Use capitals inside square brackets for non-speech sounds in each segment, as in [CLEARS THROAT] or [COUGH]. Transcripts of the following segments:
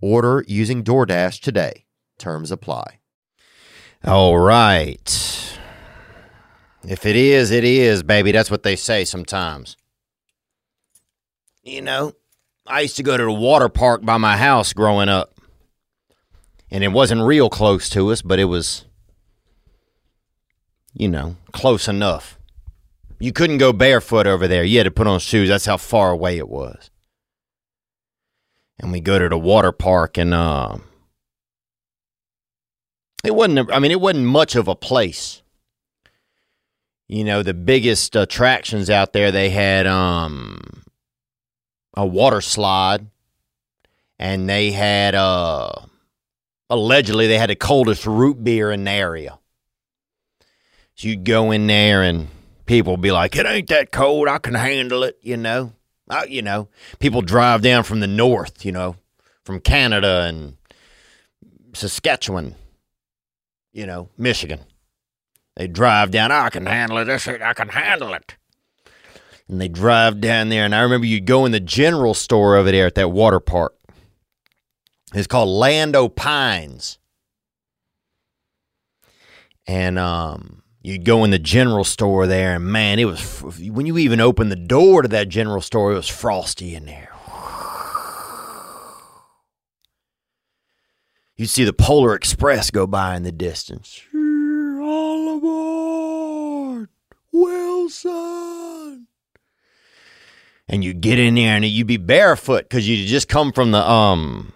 Order using DoorDash today. Terms apply. All right. If it is, it is, baby. That's what they say sometimes. You know, I used to go to the water park by my house growing up. And it wasn't real close to us, but it was, you know, close enough. You couldn't go barefoot over there. You had to put on shoes. That's how far away it was and we go to the water park and uh it wasn't I mean it wasn't much of a place. You know, the biggest attractions out there they had um a water slide and they had uh allegedly they had the coldest root beer in the area. So you'd go in there and people would be like, It ain't that cold, I can handle it, you know. Uh, you know, people drive down from the north, you know, from Canada and Saskatchewan, you know, Michigan. They drive down, I can handle it. I can handle it. And they drive down there. And I remember you'd go in the general store over there at that water park. It's called Land O' Pines. And um, you'd go in the general store there, and man, it was when you even opened the door to that general store, it was frosty in there. You'd see the Polar Express go by in the distance. All aboard, Wilson. And you'd get in there and you'd be barefoot because you'd just come from the um,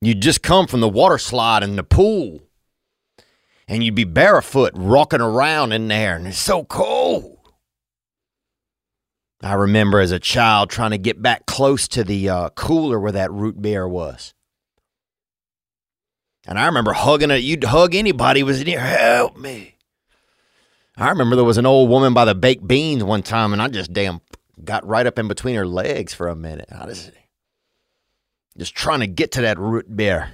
you'd just come from the water slide in the pool and you'd be barefoot rocking around in there, and it's so cold. I remember as a child trying to get back close to the uh, cooler where that root beer was. And I remember hugging it. You'd hug anybody who was in here. Help me. I remember there was an old woman by the baked beans one time, and I just damn got right up in between her legs for a minute. I just, just trying to get to that root beer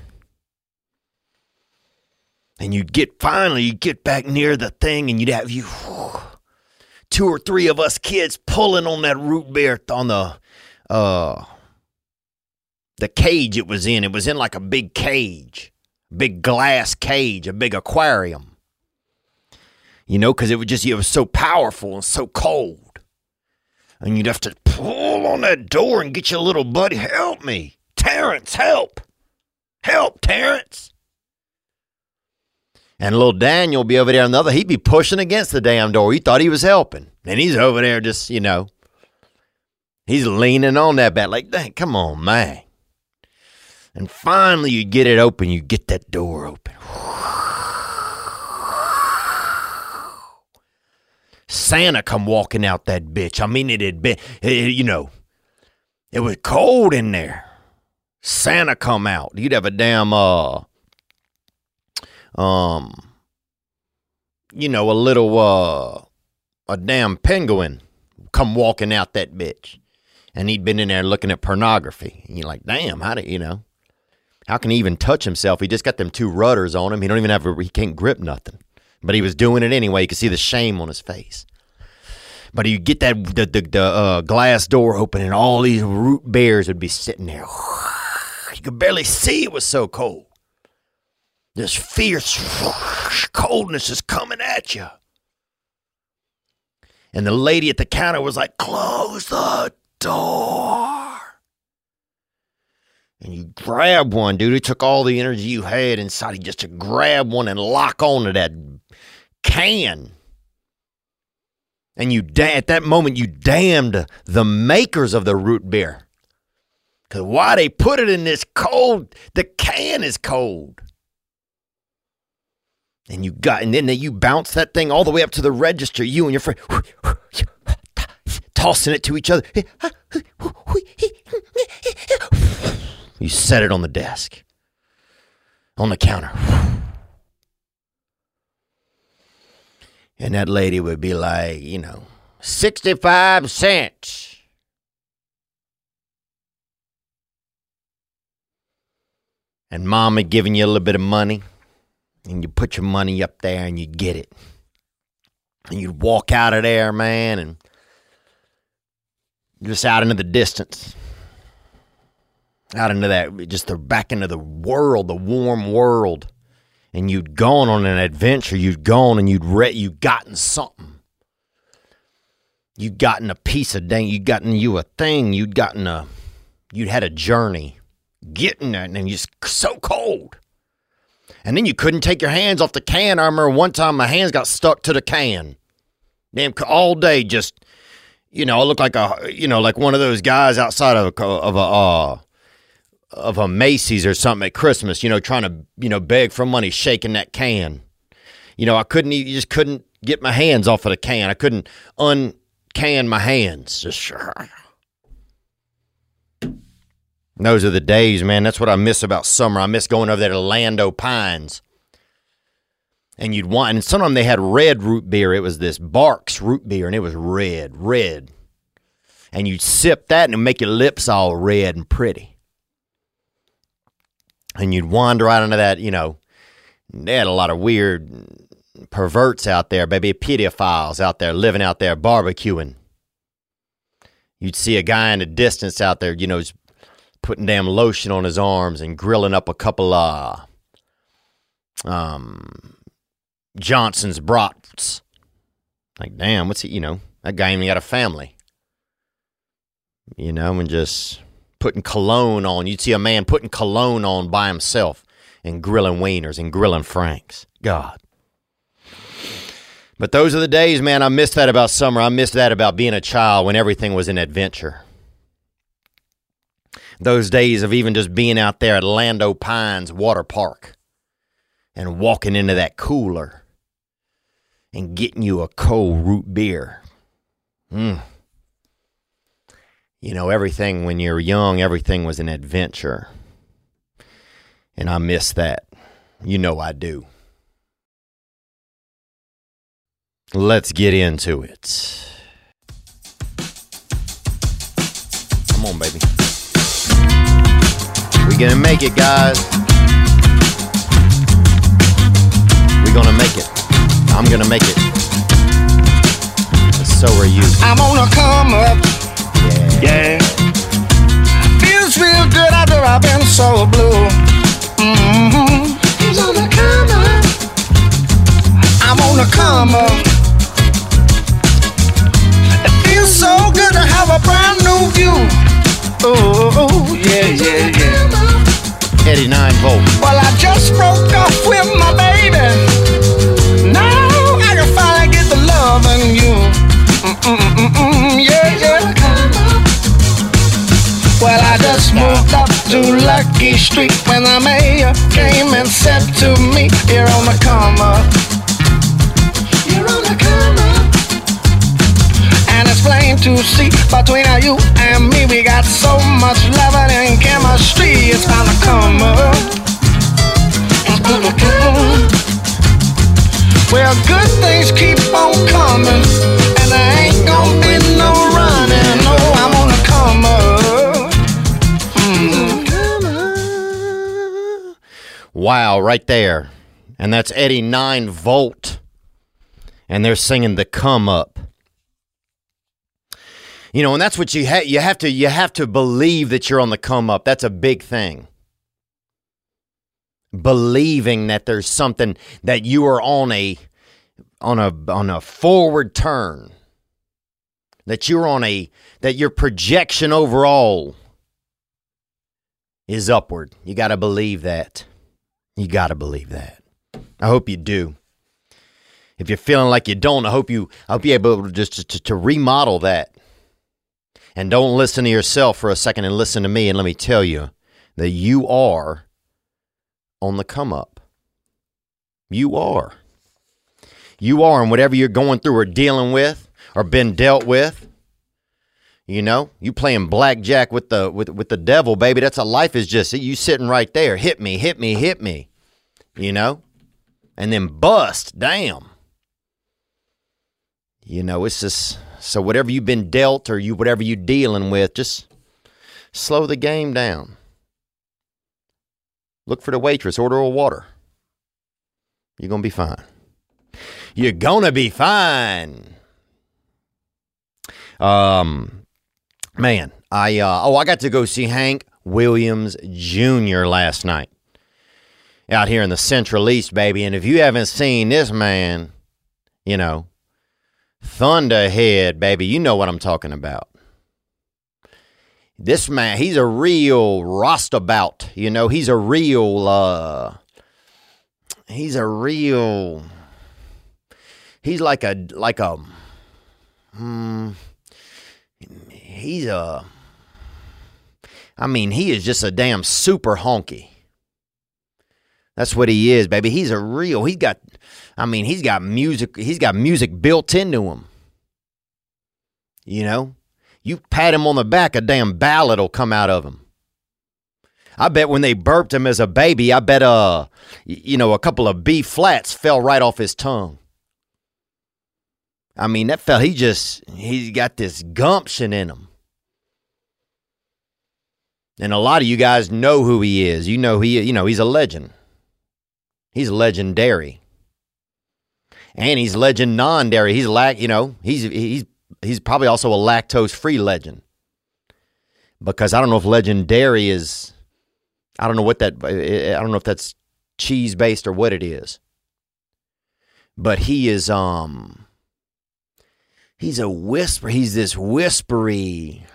and you'd get finally you'd get back near the thing and you'd have you two or three of us kids pulling on that root beer on the uh the cage it was in. It was in like a big cage big glass cage a big aquarium. You know because it was just it was so powerful and so cold. And you'd have to pull on that door and get your little buddy help me terrence help help terrence and little Daniel be over there on the other. He'd be pushing against the damn door. He thought he was helping. And he's over there just, you know, he's leaning on that bat like, dang, come on, man. And finally you get it open. You get that door open. Santa come walking out that bitch. I mean, it had been, it, you know, it was cold in there. Santa come out. You'd have a damn, uh, um, you know, a little, uh, a damn penguin come walking out that bitch. And he'd been in there looking at pornography. And you're like, damn, how do you know? How can he even touch himself? He just got them two rudders on him. He don't even have a, he can't grip nothing. But he was doing it anyway. You could see the shame on his face. But you get that the the, the uh, glass door open, and all these root bears would be sitting there. [SIGHS] You could barely see; it was so cold. This fierce coldness is coming at you. And the lady at the counter was like, Close the door. and you grab one, dude. It took all the energy you had inside you just to grab one and lock onto that can. And you at that moment you damned the makers of the root beer. Cause why they put it in this cold? The can is cold. And you got, and then you bounce that thing all the way up to the register. You and your friend [SIGHS] tossing it to each other. You set it on the desk, on the counter. And that lady would be like, you know, 65 cents. And mama giving you a little bit of money. And you put your money up there and you get it. And you'd walk out of there, man, and just out into the distance. Out into that, just the back into the world, the warm world. And you'd gone on an adventure. You'd gone and you'd read, you'd gotten something. You'd gotten a piece of dang, you'd gotten you a thing. You'd gotten a, you'd had a journey getting there, and you're so cold. And then you couldn't take your hands off the can. I remember one time my hands got stuck to the can. Damn, all day just, you know, I looked like a, you know, like one of those guys outside of a, of a, uh, of a Macy's or something at Christmas, you know, trying to, you know, beg for money, shaking that can. You know, I couldn't, you just couldn't get my hands off of the can. I couldn't uncan my hands. Just, [LAUGHS] those are the days, man. That's what I miss about summer. I miss going over there to Land O' Pines. And you'd want, and sometimes they had red root beer. It was this Barq's root beer, and it was red, red. And you'd sip that, and it'd make your lips all red and pretty. And you'd wander out into that, you know, they had a lot of weird perverts out there, baby, pedophiles out there living out there barbecuing. You'd see a guy in the distance out there, you know, putting damn lotion on his arms and grilling up a couple of um, Johnson's brats. Like, damn, what's he, you know, that guy even got a family. You know, and just putting cologne on. You'd see a man putting cologne on by himself and grilling wieners and grilling franks. God. But those are the days, man. I miss that about summer. I miss that about being a child when everything was an adventure those days of even just being out there at Land O' Pines Water Park and walking into that cooler and getting you a cold root beer. Mm. You know, everything when you're young, everything was an adventure. And I miss that. You know I do. Let's get into it. Come on, baby gonna make it, guys. We're gonna make it. I'm gonna make it. So are you. I'm gonna come up. Yeah. yeah. Feels real good after I've been so blue. Mm-hmm. He's gonna come up. I'm gonna come up. It feels so good to have a brand new view. Oh, yeah, yeah, yeah. Eddie 9 volt. Well, I just broke off with my baby. Now I can finally get the love in you. Mm-mm-mm-mm, yeah, yeah. Well, I just moved up to Lucky Street when the mayor came and said to me, You're on the come up. Plain to see between you and me. We got so much love and chemistry. It's gonna come. Well, good things keep on coming, and there ain't gonna be no running. No, I'm gonna come up. Mm. Wow, right there. And that's Eddie 9 Volt. And they're singing the come up. You know, and that's what you have. You have to. You have to believe that you're on the come up. That's a big thing. Believing that there's something that you are on a on a on a forward turn. That you're on a that your projection overall is upward. You got to believe that. You got to believe that. I hope you do. If you're feeling like you don't, I hope you I hope you're able to just to, to remodel that. And don't listen to yourself for a second and listen to me and let me tell you that you are on the come up. You are. You are, and whatever you're going through or dealing with or been dealt with, you know, you playing blackjack with the with with the devil, baby. That's a life is just you sitting right there. Hit me, hit me, hit me. You know? And then bust. Damn. You know, it's just so whatever you've been dealt or you whatever you're dealing with, just slow the game down. Look for the waitress, order a water. You're gonna be fine. You're gonna be fine. Um man, I uh oh I got to go see Hank Williams Jr. last night. Out here in the Central East, baby. And if you haven't seen this man, you know, Thunderhead, baby, you know what I'm talking about. This man, he's a real rostabout. You know, he's a real uh he's a real he's like a like a hmm he's a I mean, he is just a damn super honky. That's what he is, baby. He's a real. He's got I mean, he's got music. He's got music built into him. You know, you pat him on the back, a damn ballad will come out of him. I bet when they burped him as a baby, I bet uh, you know, a couple of B flats fell right off his tongue. I mean, that fella, he just he's got this gumption in him. And a lot of you guys know who he is. You know he, you know, he's a legend. He's legendary and he's legend non-dairy. He's lac, you know, he's he's he's probably also a lactose-free legend. Because I don't know if legendary is I don't know what that I don't know if that's cheese based or what it is. But he is um he's a whisper, he's this whispery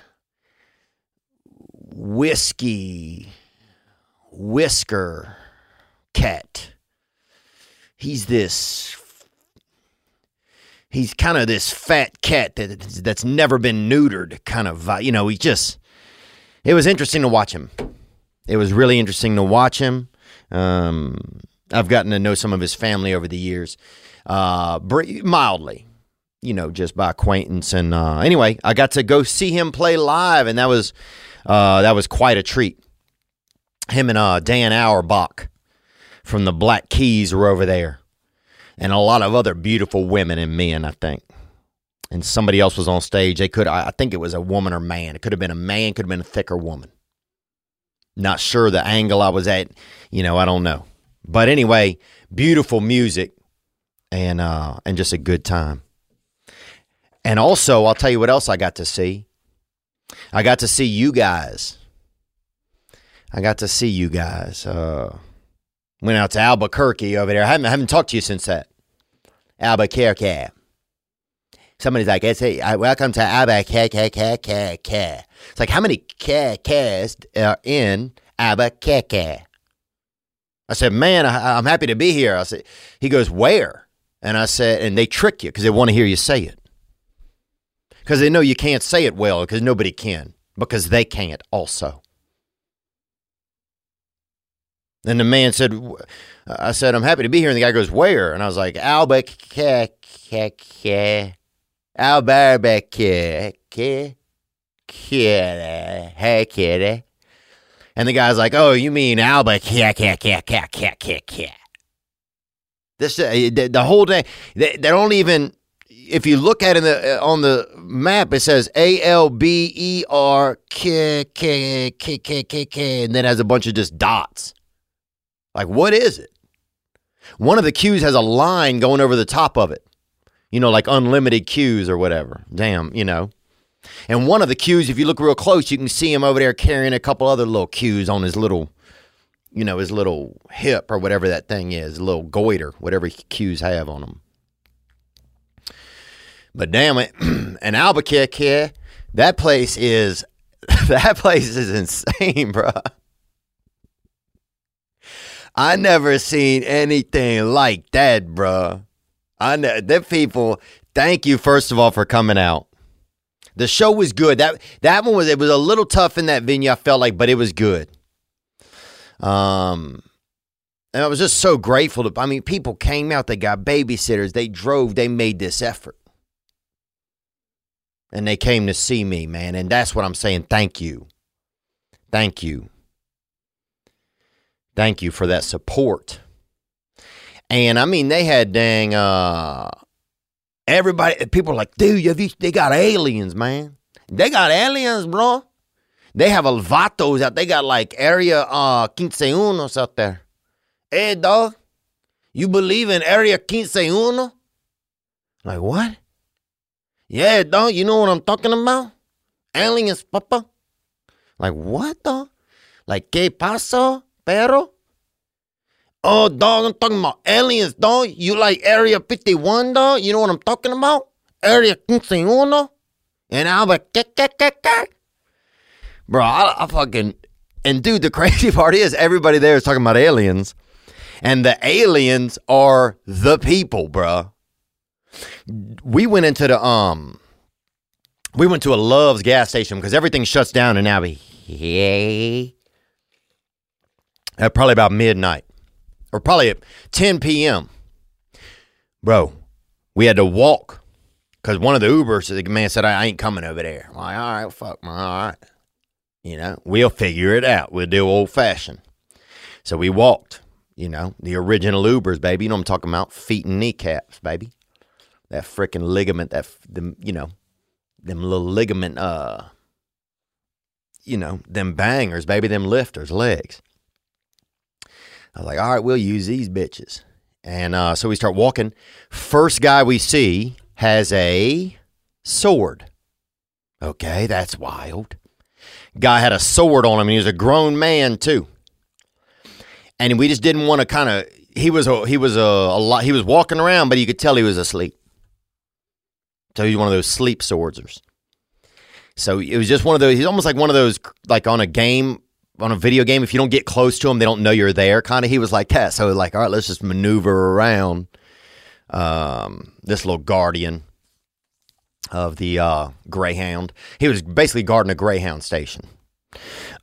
whiskey whisker cat. He's this he's kind of this fat cat that that's never been neutered kind of you know he just it was interesting to watch him. It was really interesting to watch him. Um, i've gotten to know some of his family over the years uh, mildly you know just by acquaintance and uh, anyway i got to go see him play live and that was uh, that was quite a treat. Him and uh, dan auerbach from the black keys were over there and a lot of other beautiful women and men, I think. And somebody else was on stage. They could, I think it was a woman or man. It could have been a man, could have been a thicker woman. Not sure the angle I was at, you know, I don't know. But anyway, beautiful music and uh and just a good time. And also, I'll tell you what else I got to see. I got to see you guys. I got to see you guys. Uh Went out to Albuquerque over there. I haven't, I haven't talked to you since that. Albuquerque. Somebody's like, hey, uh, welcome to Albuquerque." It's like, how many K's are in Albuquerque? I said, "Man, I, I'm happy to be here." I said, "He goes where?" And I said, and they trick you because they want to hear you say it because they know you can't say it well because nobody can because they can't also. And the man said, I said, I'm happy to be here. And the guy goes, Where? And I was like, Albuquerque. Albuquerque. Hey, kitty. And the guy's like, Oh, you mean Albuquerque. This, uh, the whole day, they, they don't even, if you look at it the, uh, on the map, it says A L B E R K K K K K K, and then has a bunch of just dots. Like, what is it? One of the cues has a line going over the top of it, you know, like unlimited cues or whatever. Damn, you know. And one of the cues, if you look real close, you can see him over there carrying a couple other little cues on his little, you know, his little hip or whatever that thing is, little goiter, whatever cues have on them. But damn it, [CLEARS THROAT] and Albuquerque, that place is, [LAUGHS] that place is insane, [LAUGHS] bro. I never seen anything like that, bruh. I know that people. Thank you first of all for coming out. The show was good. That that one was it was a little tough in that venue. I felt like, but it was good. Um, and I was just so grateful to. I mean, people came out. They got babysitters. They drove. They made this effort, and they came to see me, man. And that's what I'm saying. Thank you, thank you, thank you for that support. And I mean, they had dang uh everybody people are like, dude, you, they got aliens, man. They got aliens, bro. They have a vatos out. They got like area uh quince unos out there. Hey dog, you believe in area quince uno? Like what? Yeah, dog, you know what I'm talking about? Aliens, papa. Like what dog? Like ¿Qué pasó, pero? Oh, dog, I'm talking about aliens, dog. You like Area 51, dog? You know what I'm talking about? Area 51? And I'm was Bro, I, I fucking. And dude, the [LAUGHS] crazy part is everybody there is talking about aliens. And the aliens are the people, bro. We went into the, um, we went to a Love's gas station because everything shuts down in we, at probably about midnight or probably at 10 p.m. Bro, we had to walk because one of the Ubers, the man said, I ain't coming over there. I'm like, all right, fuck, all right. You know, we'll figure it out. We'll do old fashioned. So we walked, you know, the original Ubers, baby. You know I'm talking about? Feet and kneecaps, baby. That freaking ligament, that, them, you know, them little ligament, uh, you know, them bangers, baby, them lifters, legs. I was like, all right, we'll use these bitches. And uh, so we start walking. First guy we see has a sword. Okay, that's wild. Guy had a sword on him, and he was a grown man too. And we just didn't want to kind of. He was a, he was a, a lot. He was walking around, but you could tell he was asleep. So he's one of those sleep swordsers. So it was just one of those. He's almost like one of those, like on a game on a video game, if you don't get close to them, they don't know you're there. Kind of, he was like that. So like, all right, let's just maneuver around um, this little guardian of the uh, Greyhound. He was basically guarding a Greyhound station.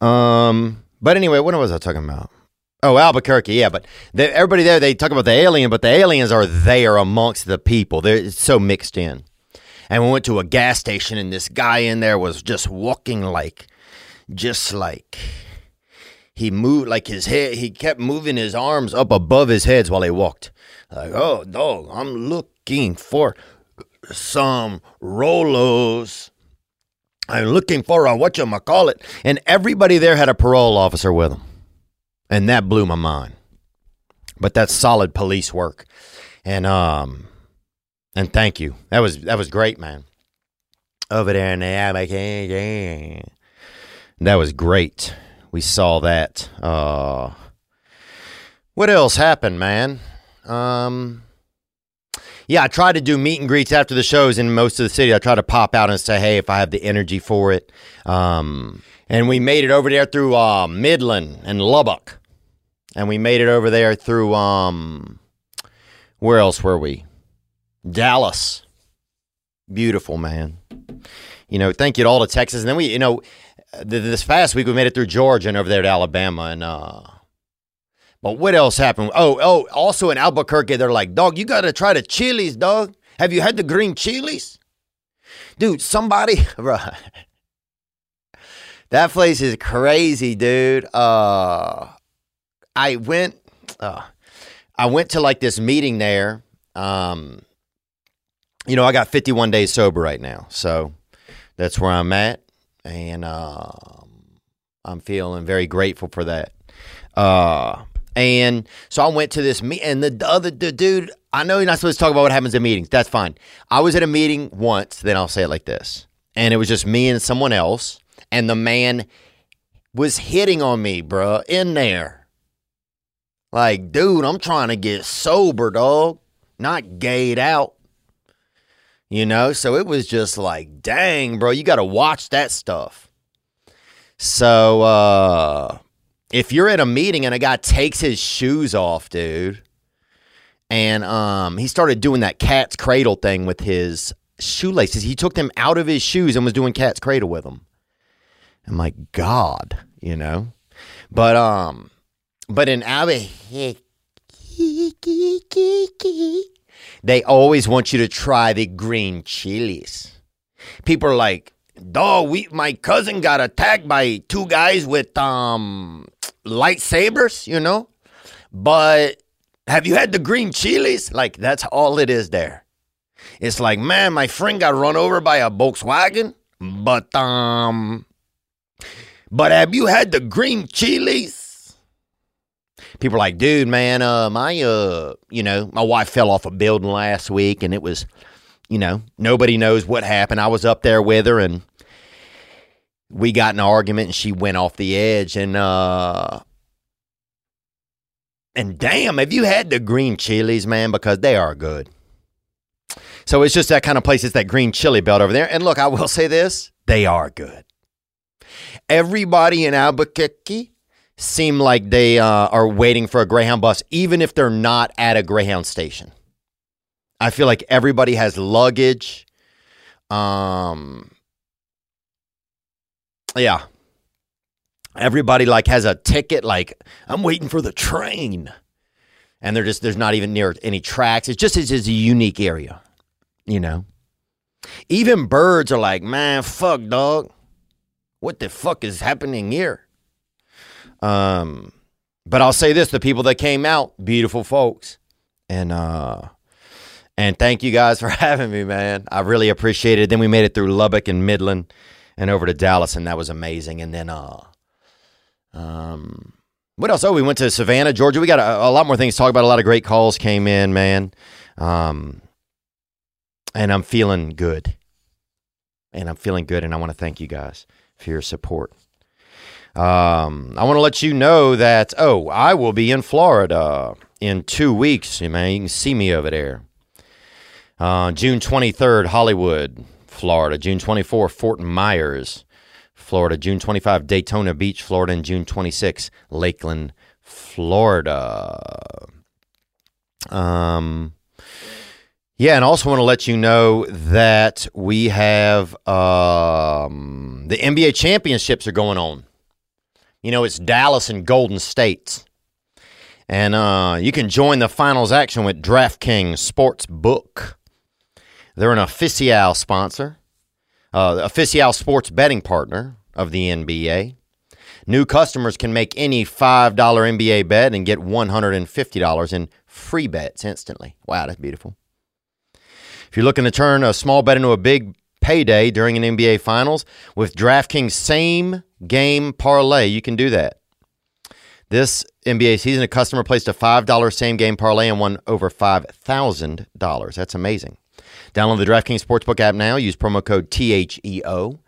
Um, but anyway, what was I talking about? Oh, Albuquerque, yeah. But everybody there, they talk about the alien, but the aliens are there amongst the people. They're so mixed in. And we went to a gas station, and this guy in there was just walking like, just like he moved like his head he kept moving his arms up above his heads while he walked. Like oh dog i'm looking for some rolos i'm looking for a what you call it. And everybody there had a parole officer with them. And that blew my mind. But that's solid police work. And um and thank you. That was that was great man. Over there in the Abbey. that was great we saw that. Uh, what else happened, man? Um, yeah, I try to do meet and greets after the shows in most of the city. I try to pop out and say, hey, if I have the energy for it. Um, and we made it over there through uh, Midland and Lubbock. And we made it over there through, um, where else were we? Dallas. Beautiful, man. You know, thank you to all the Texas. And then we, you know, this past week we made it through Georgia and over there to Alabama and uh but what else happened? Oh, oh, also in Albuquerque, they're like, dog, you gotta try the chilies, dog. Have you had the green chilies? Dude, somebody [LAUGHS] that place is crazy, dude. Uh I went uh I went to like this meeting there. Um you know, I got 51 days sober right now. So that's where I'm at and um, I'm feeling very grateful for that. Uh, and so I went to this meet, and the other the dude. I know you're not supposed to talk about what happens in meetings. That's fine. I was at a meeting once. Then I'll say it like this, and it was just me and someone else, and the man was hitting on me, bro, in there. Like, dude, I'm trying to get sober, dog, not gayed out. You know, so it was just like, dang, bro, you got to watch that stuff. So, uh, if you're at a meeting and a guy takes his shoes off, dude, and um, he started doing that cat's cradle thing with his shoelaces. He took them out of his shoes and was doing cat's cradle with them. I'm like, God, you know. But um, but in Abbey, [LAUGHS] they always want you to try the green chilies. People are like, dog, we my cousin got attacked by two guys with um lightsabers, you know? But have you had the green chilies? Like that's all it is there. It's like, man, my friend got run over by a Volkswagen, but um but have you had the green chilies? People are like, dude, man, uh my uh, you know, my wife fell off a building last week and it was, you know, nobody knows what happened. I was up there with her and we got an argument and she went off the edge and uh and damn, have you had the green chilies, man? Because they are good. So it's just that kind of place. It's that green chili belt over there. And look, I will [LAUGHS] say this they are good. Everybody in Albuquerque seem like they uh, are waiting for a Greyhound bus, even if they're not at a Greyhound station. I feel like everybody has luggage. Um, yeah, everybody like has a ticket like i'm waiting for the train. And they're just there's not even near any tracks. It's just it's just a unique area you know? Even birds are like man fuck dog. What the fuck is happening here um but i'll say this the people that came out beautiful folks and uh and thank you guys for [LAUGHS] having me man i really appreciate it then we made it through lubbock and midland and over to dallas and that was amazing and then uh um, what else? Oh, we went to Savannah, Georgia. We got a, a, lot more things to talk about. A lot of great calls came in, man. Um, and I'm feeling good. And I'm feeling good. And I want to thank you guys for your support. Um, I want to let you know that, oh, I will be in Florida in two weeks. You Man, you can see me over there. Uh, June 23rd, Hollywood, Florida. June 24th, Fort Myers. Florida. June 25, Daytona Beach, Florida. And June 26, Lakeland, Florida. Um, yeah, and also want to let you know that we have um, the NBA championships are going on. You know, it's Dallas and Golden State. And uh, you can join the finals action with DraftKings Sportsbook. They're an official sponsor, uh, official sports betting partner of the NBA. New customers can make any $5 NBA bet and get $150 in free bets instantly. Wow, that's beautiful. If you're looking to turn a small bet into a big payday during an NBA Finals with DraftKings same game parlay, you can do that. This NBA season, a customer placed a $5 same game parlay and won over $5,000. That's amazing. Download the DraftKings Sportsbook app now. Use promo code THEO.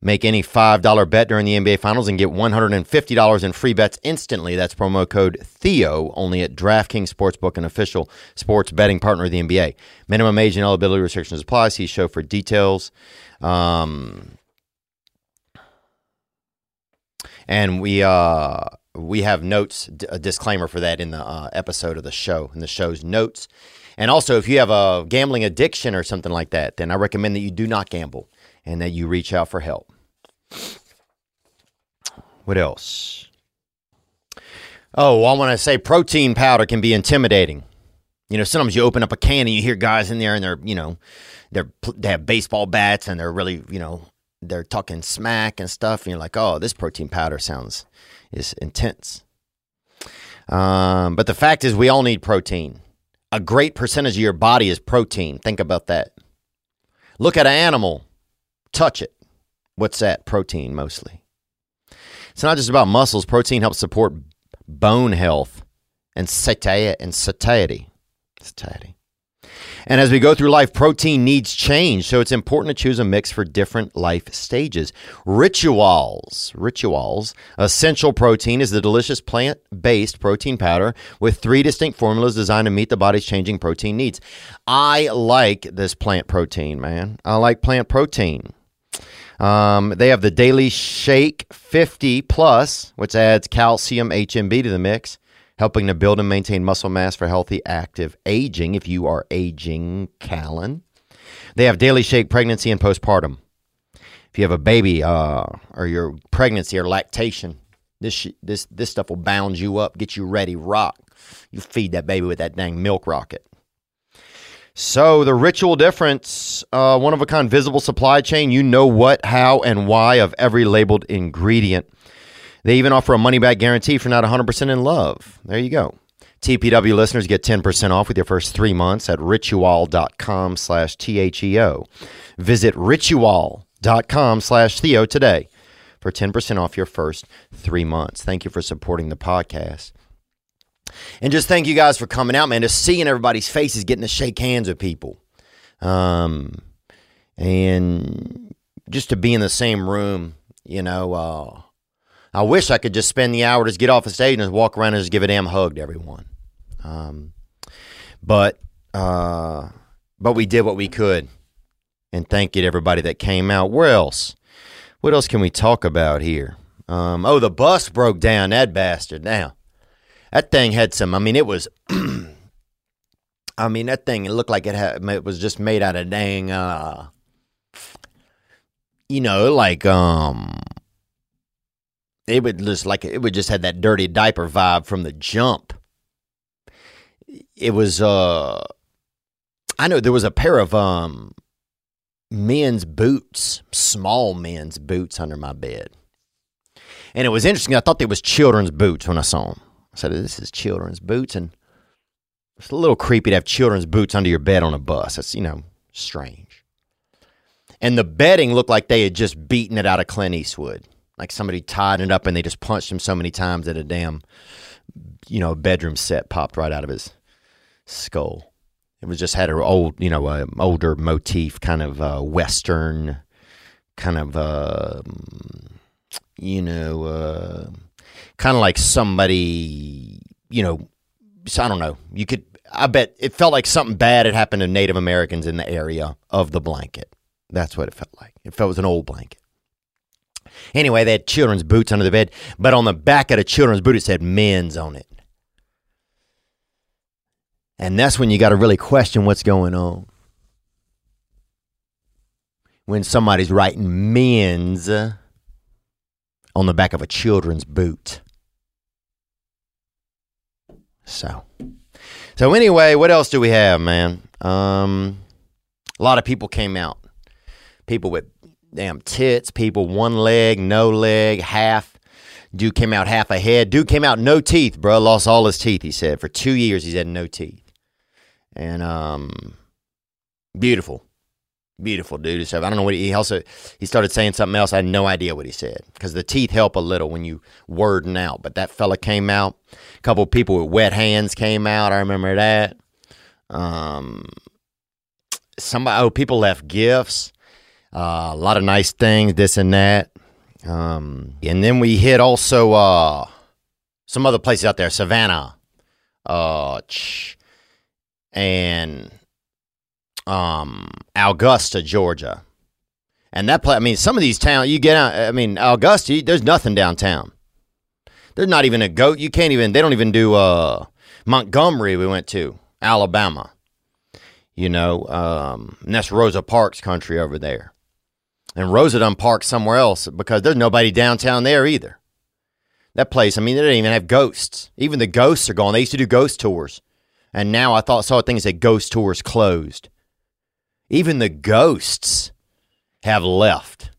Make any $5 bet during the NBA Finals and get $150 in free bets instantly. That's promo code THEO only at DraftKings Sportsbook, an official sports betting partner of the NBA. Minimum age and eligibility restrictions apply. See show for details. Um, and we uh, we have notes, a disclaimer for that in the uh, episode of the show, in the show's notes. And also, if you have a gambling addiction or something like that, then I recommend that you do not gamble and that you reach out for help. What else? Oh, I want to say protein powder can be intimidating. You know, sometimes you open up a can and you hear guys in there and they're, you know, they're they have baseball bats and they're really, you know, they're talking smack and stuff and you're like, "Oh, this protein powder sounds is intense." Um, but the fact is we all need protein. A great percentage of your body is protein. Think about that. Look at an animal touch it. What's that? Protein mostly. It's not just about muscles. Protein helps support bone health and satiety and satiety. Satiety. And as we go through life, protein needs change. So it's important to choose a mix for different life stages. Rituals. Rituals. Essential protein is the delicious plant based protein powder with three distinct formulas designed to meet the body's changing protein needs. I like this plant protein, man. I like plant protein. Um, they have the Daily Shake 50 Plus, which adds calcium HMB to the mix, helping to build and maintain muscle mass for healthy, active aging. If you are aging, Callan. They have Daily Shake Pregnancy and Postpartum. If you have a baby uh, or your pregnancy or lactation, this sh- this this stuff will bound you up, get you ready, rock. You feed that baby with that dang milk rocket. So the ritual difference, uh, one of a kind visible supply chain. You know what, how, and why of every labeled ingredient. They even offer a money back guarantee for not 100% in love. There you go. TPW listeners get 10% off with your first three months at ritual.com slash T-H-E-O. Visit ritual.com slash Theo today for 10% off your first three months. Thank you for supporting the podcast. And just thank you guys for coming out, man. Just seeing everybody's faces, getting to shake hands with people. Um, and just to be in the same room, you know, uh, I wish I could just spend the hour, just get off the stage and just walk around and just give a damn hug to everyone. Um, but, uh, but we did what we could. And thank you to everybody that came out. Where else? What else can we talk about here? Um, oh, the bus broke down. That bastard. Now, that thing had some. I mean, it was. [CLEARS THROAT] I mean, that thing. It looked like it had. It was just made out of dang. Uh, you know, like um. It would just like it would just had that dirty diaper vibe from the jump. It was. uh I know there was a pair of um men's boots, small men's boots under my bed. And it was interesting. I thought they was children's boots when I saw them. Said, "This is children's boots," and it's a little creepy to have children's boots under your bed on a bus. That's you know strange. And the bedding looked like they had just beaten it out of Clint Eastwood, like somebody tied it up and they just punched him so many times that a damn you know bedroom set popped right out of his skull. It was just had an old, you know, older motif, kind of uh, western, kind of, uh, you know, uh, kind of like somebody, you know, I don't know. You could, I bet it felt like something bad had happened to Native Americans in the area of the blanket. That's what it felt like. It felt it was an old blanket. Anyway, they had children's boots under the bed, but on the back of the children's boot, it said men's on it. And that's when you got to really question what's going on. When somebody's writing men's on the back of a children's boot. So, so anyway, what else do we have, man? Um, a lot of people came out. People with damn tits, people one leg, no leg, half. Dude came out half a head. Dude came out no teeth, bro. Lost all his teeth, he said. For two years, he's had no teeth and um, beautiful, beautiful dude. So I don't know what he, he also he started saying something else. I had no idea what he said because the teeth help a little when you wording out. But that fella came out. A couple people with wet hands came out. I remember that. Um, somebody oh people left gifts. Uh, a lot of nice things, this and that. Um, and then we hit also uh, some other places out there, Savannah, uh, and um, Augusta, Georgia. And that place, I mean, some of these towns, you get out, I mean, Augusta, there's nothing downtown. There's not even a goat. You can't even, they don't even do uh, Montgomery, we went to, Alabama. You know, um, and that's Rosa Parks country over there. And Rosa done parked somewhere else because there's nobody downtown there either. That place, I mean, they didn't even have ghosts. Even the ghosts are gone. They used to do ghost tours. And now I thought saw things that said ghost tours closed. Even the ghosts have left.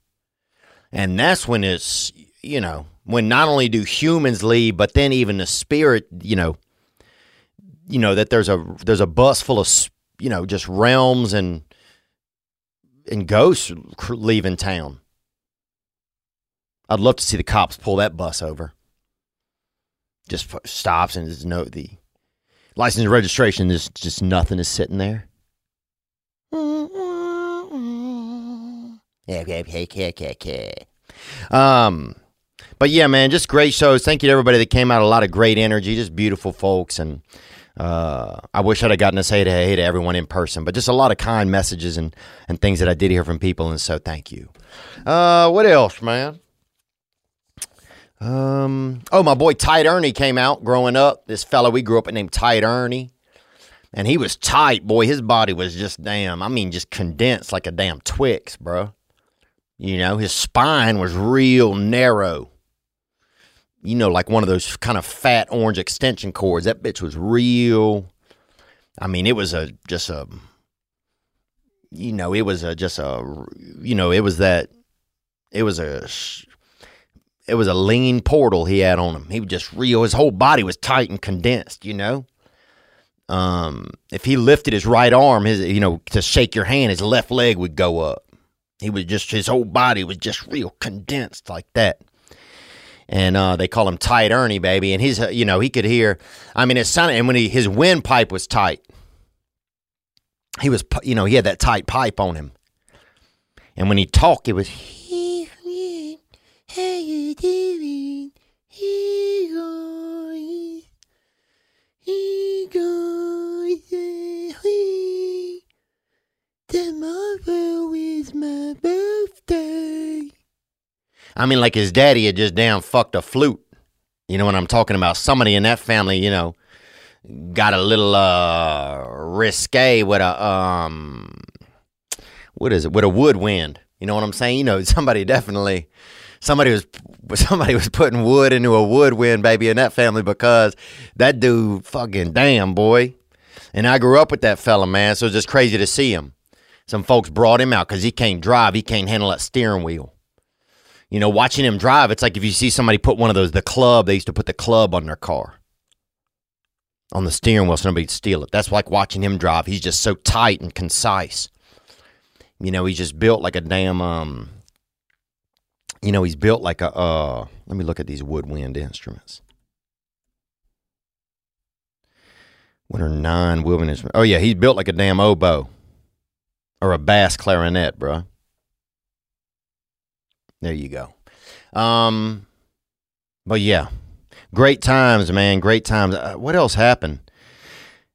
And that's when it's, you know, when not only do humans leave, but then even the spirit, you know, you know that there's a there's a bus full of you know just realms and and ghosts leaving town. I'd love to see the cops pull that bus over. Just stops and there's no the license and registration. There's just nothing is sitting there. Um, but yeah, man, just great shows. Thank you to everybody that came out. A lot of great energy, just beautiful folks, and Uh, I wish I'd have gotten to say to hey to everyone in person, but just a lot of kind messages and, and things that I did hear from people, and so thank you. Uh, what else, man? Um, oh, my boy Tight Ernie came out growing up. This fellow we grew up with named Tight Ernie. And he was tight, boy. His body was just damn, I mean, just condensed like a damn Twix, bro. You know, his spine was real narrow. You know, like one of those kind of fat orange extension cords. That bitch was real. I mean, it was a just a you know, it was a just a you know, it was that it was a it was a lean portal he had on him. He was just real. His whole body was tight and condensed, you know. Um, if he lifted his right arm, his you know, to shake your hand, his left leg would go up. He was just his whole body was just real condensed like that. And uh, they call him Tight Ernie, baby. And he's, uh, you know, he could hear. I mean, it sounded. And when he his windpipe was tight, he was, you know, he had that tight pipe on him. And when he talked, it was, how you doing? Guys. Guys. Hey. Tomorrow is my birthday. I mean, like his daddy had just damn fucked a flute. You know what I'm talking about? Somebody in that family, you know, got a little uh risque with a um what is it? With a woodwind. You know what I'm saying? You know, [LAUGHS] somebody definitely somebody was somebody was putting wood into a woodwind baby in that family because that dude fucking damn boy. And I grew up with that fella, man, so it's just crazy to see him. Some folks brought him out because he can't drive, he can't handle that steering wheel. You know, watching him drive, it's like if you see somebody put one of those, the club, they used to put the club on their car. On the steering wheel, so nobody'd steal it. That's like watching him drive. He's just so tight and concise. You know, he's just built like a damn um you know, he's built like a uh let me look at these woodwind instruments. What are nine woodwind instruments? Oh yeah, he's built like a damn oboe. Or a bass clarinet, bruh. There you go. Um, but yeah, great times, man. Great times. Uh, what else happened?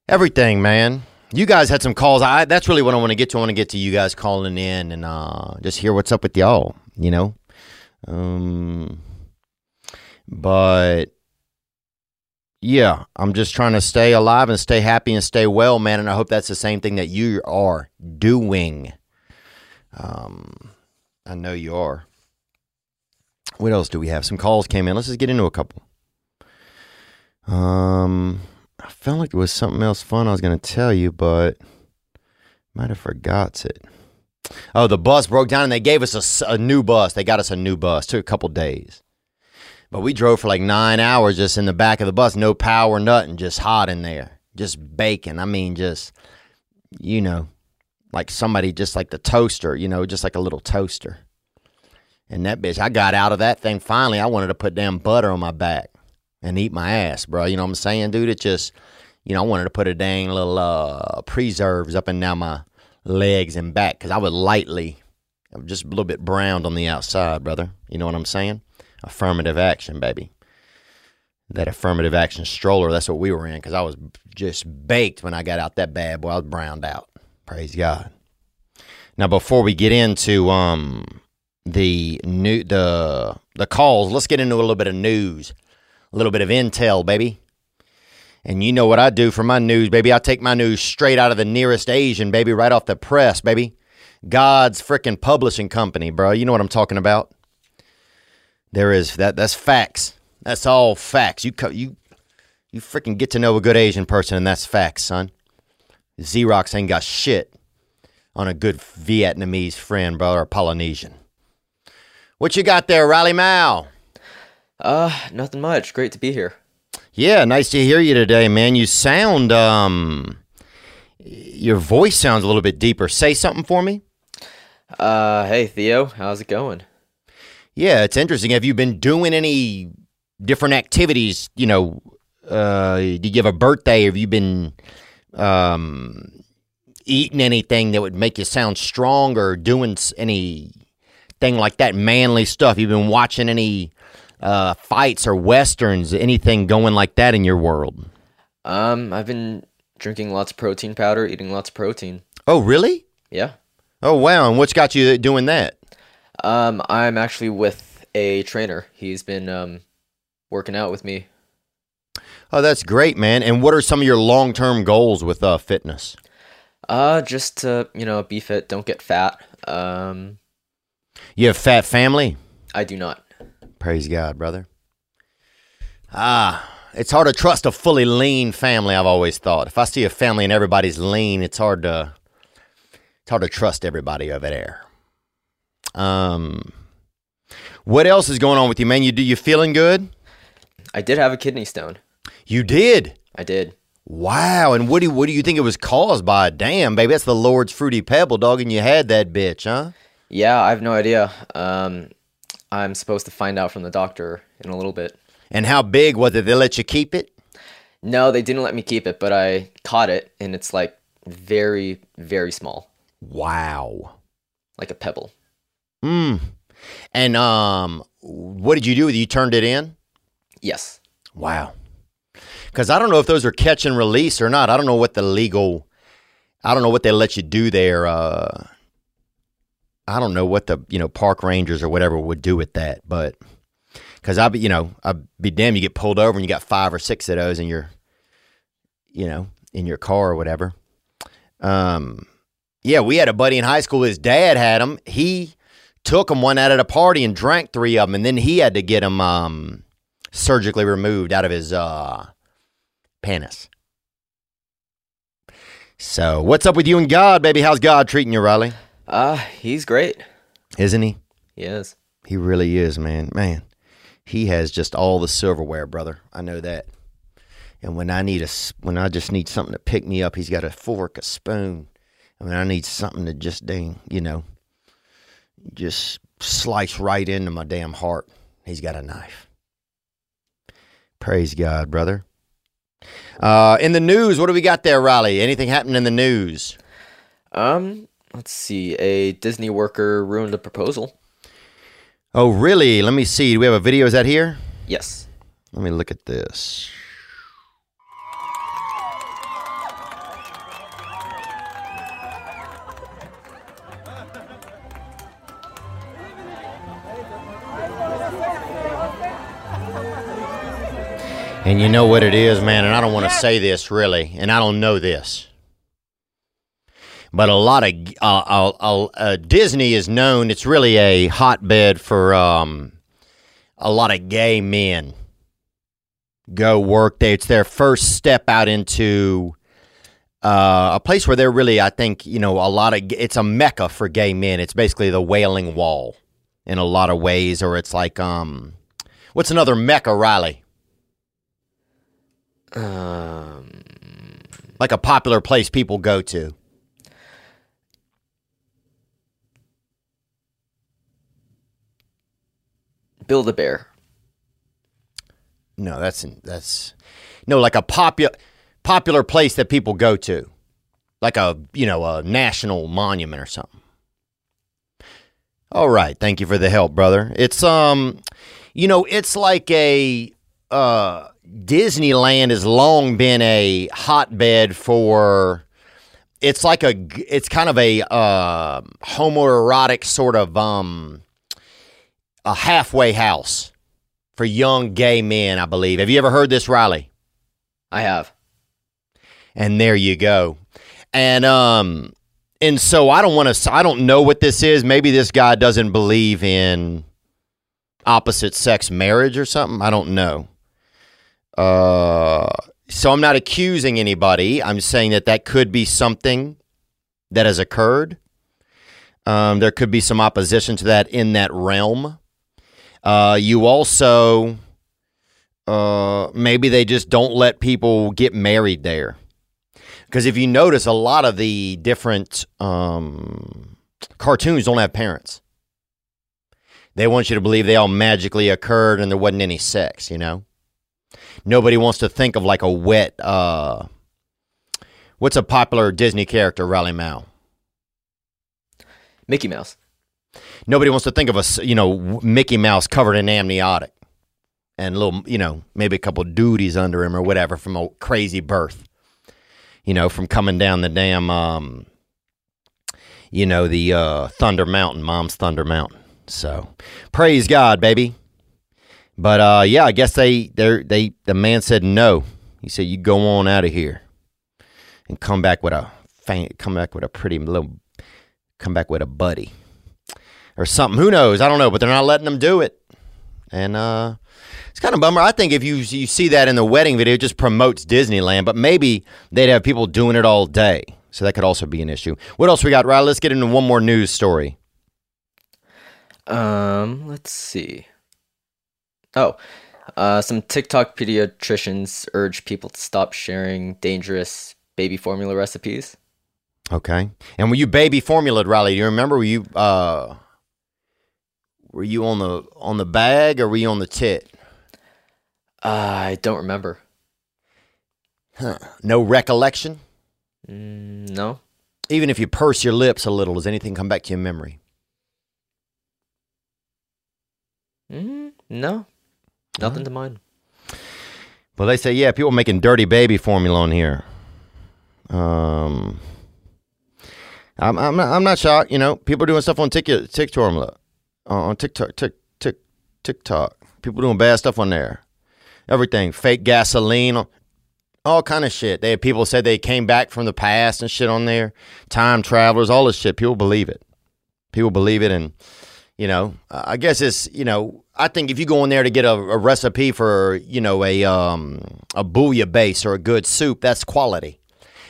Everything, man. You guys had some calls. I that's really what I want to get to. I want to get to you guys calling in and uh, just hear what's up with y'all. You know, um, but yeah, I'm just trying to stay alive and stay happy and stay well, man. And I hope that's the same thing that you are doing. Um, I know you are. What else do we have? Some calls came in. Let's just get into a couple. Um, I felt like there was something else fun I was going to tell you, but might have forgot it. Oh, the bus broke down and they gave us a, a new bus. They got us a new bus. Took a couple days. But we drove for like nine hours just in the back of the bus. No power, nothing. Just hot in there. Just baking. I mean, just, you know, like somebody just like the toaster, you know, just like a little toaster. And that bitch, I got out of that thing finally. I wanted to put damn butter on my back and eat my ass, bro. You know what I'm saying, dude? It just, you know, I wanted to put a dang little uh, preserves up and down my legs and back because I was lightly, just a little bit browned on the outside, brother. You know what I'm saying? Affirmative action, baby. That affirmative action stroller, that's what we were in because I was just baked when I got out that bad boy. I was browned out. Praise God. Now, before we get into um, the new the the calls, let's get into a little bit of news, a little bit of intel, baby. And you know what I do for my news, baby? I take my news straight out of the nearest Asian, baby, right off the press, baby. God's freaking publishing company, bro. You know what I'm talking about? There is that. That's facts. That's all facts. You you you freaking get to know a good Asian person, and that's facts, son. Xerox ain't got shit on a good Vietnamese friend, bro, or Polynesian. What you got there, Riley Mao? Uh, nothing much. Great to be here. Yeah, nice to hear you today, man. You sound um your voice sounds a little bit deeper. Say something for me. Uh, hey Theo, how's it going? Yeah, it's interesting. Have you been doing any different activities, you know, uh did you have a birthday? Have you been um eating anything that would make you sound strong or doing any thing like that manly stuff? You've been watching any uh, fights or westerns, anything going like that in your world? Um, I've been drinking lots of protein powder, eating lots of protein. Oh, really? Yeah. Oh, wow. And what's got you doing that? Um, I'm actually with a trainer. He's been um working out with me. Oh, that's great, man. And what are some of your long term goals with uh, fitness? Uh, just to you know be fit, don't get fat. Um, You have fat family? I do not. Praise God, brother. Ah, it's hard to trust a fully lean family. I've always thought. If I see a family and everybody's lean, it's hard to it's hard to trust everybody over there. Um, what else is going on with you, man? You do you feeling good? I did have a kidney stone. You did. I did. Wow. And what do you, what do you think it was caused by? Damn, baby, that's the Lord's fruity pebble, dog, and you had that bitch, huh? Yeah, I have no idea. Um, I'm supposed to find out from the doctor in a little bit. And how big was it? They let you keep it? No, they didn't let me keep it, but I caught it, and it's like very, very small, Wow. like a pebble. Hmm. And um, what did you do with it? You turned it in? Yes. Wow. Because I don't know if those are catch and release or not. I don't know what the legal. I don't know what they let you do there. Uh, I don't know what the you know park rangers or whatever would do with that, but because I be you know I'd be damned you get pulled over and you got five or six of those in your you know in your car or whatever. Um, yeah, we had a buddy in high school. His dad had them. He took them one out at a party and drank three of them, and then he had to get them um, surgically removed out of his uh, penis. So, what's up with you and God, baby? How's God treating you, Riley? Uh, he's great. Isn't he? He is. He really is, man. Man, he has just all the silverware, brother. I know that. And when I need a, when I just need something to pick me up, he's got a fork, a spoon. And when I need something to just dang, you know, just slice right into my damn heart, he's got a knife. Praise God, brother. Uh, in the news, what do we got there, Riley? Anything happening in the news? Um, let's see. A Disney worker ruined a proposal. Oh, really? Let me see. Do we have a video? Is that here? Yes. Let me look at this. And you know what it is, man, and I don't want to say this really, and I don't know this. But a lot of uh, uh, uh, Disney is known, it's really a hotbed for um, a lot of gay men go work there. It's their first step out into uh, a place where they're really, I think, you know, a lot of. It's a mecca for gay men. It's basically the Wailing Wall in a lot of ways, or it's like, um, what's another mecca, Riley? Um, Like a popular place people go to. Build a bear. No, that's that's no like a popular popular place that people go to, like a you know a national monument or something. All right, thank you for the help, brother. It's um, you know, it's like a uh, Disneyland has long been a hotbed for. It's like a, it's kind of a uh, homoerotic sort of um, a halfway house for young gay men, I believe. Have you ever heard this, Riley? I have. And there you go. And um and so I don't want to I don't know what this is. Maybe this guy doesn't believe in opposite sex marriage or something. I don't know. Uh so I'm not accusing anybody. I'm saying that that could be something that has occurred. Um, there could be some opposition to that in that realm. Uh, you also, uh, maybe they just don't let people get married there. Because if you notice, a lot of the different um, cartoons don't have parents. They want you to believe they all magically occurred and there wasn't any sex, you know? Nobody wants to think of like a wet, uh, what's a popular Disney character, Riley Mao? Mickey Mouse. Nobody wants to think of a, s- you know, Mickey Mouse covered in amniotic. and little, you know, maybe a couple duties under him or whatever from a crazy birth. You know, from coming down the damn, um, you know, the uh, Thunder Mountain, Mom's Thunder Mountain. So, praise God, baby. But uh, yeah, I guess they they they the man said no. He said you go on out of here and come back with a come back with a pretty little come back with a buddy or something. Who knows? I don't know, but they're not letting them do it. And uh it's kind of bummer. I think if you you see that in the wedding video, it just promotes Disneyland, but maybe they'd have people doing it all day. So that could also be an issue. What else we got, Riley? Let's get into one more news story. Um, let's see. Oh, uh, some TikTok pediatricians urge people to stop sharing dangerous baby formula recipes. Okay. And were you baby formulaed, Riley? Do you remember? Were you uh were you on the on the bag or were you on the tit? Uh, I don't remember. Huh. No recollection? Mm, no. Even if you purse your lips a little, does anything come back to your memory? Mm, no. Nothing to mind. Well, they say, yeah, people making dirty baby formula on here. Um, I'm, I'm, not, I'm not shocked. You know, people are doing stuff on TikTok, TikTok, uh, on TikTok, Tik, Tik, TikTok. People doing bad stuff on there. Everything, fake gasoline, all kind of shit. They people said they came back from the past and shit on there. Time travelers, all this shit. People believe it. People believe it, and you know, I guess it's you know, I think if you go in there to get a, a recipe for you know a um a bouillon base or a good soup, that's quality.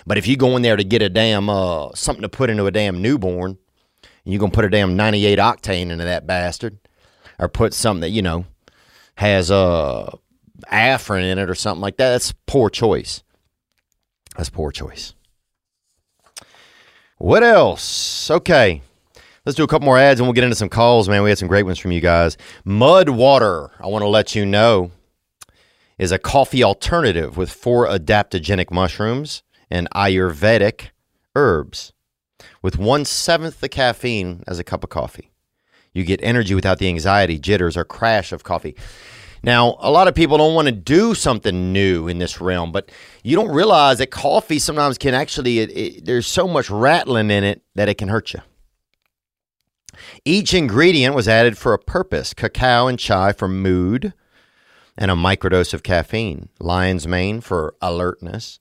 But if you go in there to get a damn uh something to put into a damn newborn, you're gonna put a damn 98 octane into that bastard, or put something that you know has uh Afrin in it or something like that, that's poor choice. That's poor choice. What else? Okay. Let's do a couple more ads and we'll get into some calls, man. We had some great ones from you guys. Mud Water, I want to let you know, is a coffee alternative with four adaptogenic mushrooms and Ayurvedic herbs with one seventh the caffeine as a cup of coffee. You get energy without the anxiety, jitters, or crash of coffee. Now, a lot of people don't want to do something new in this realm, but you don't realize that coffee sometimes can actually, it, it, there's so much rattling in it that it can hurt you. Each ingredient was added for a purpose cacao and chai for mood and a microdose of caffeine, lion's mane for alertness,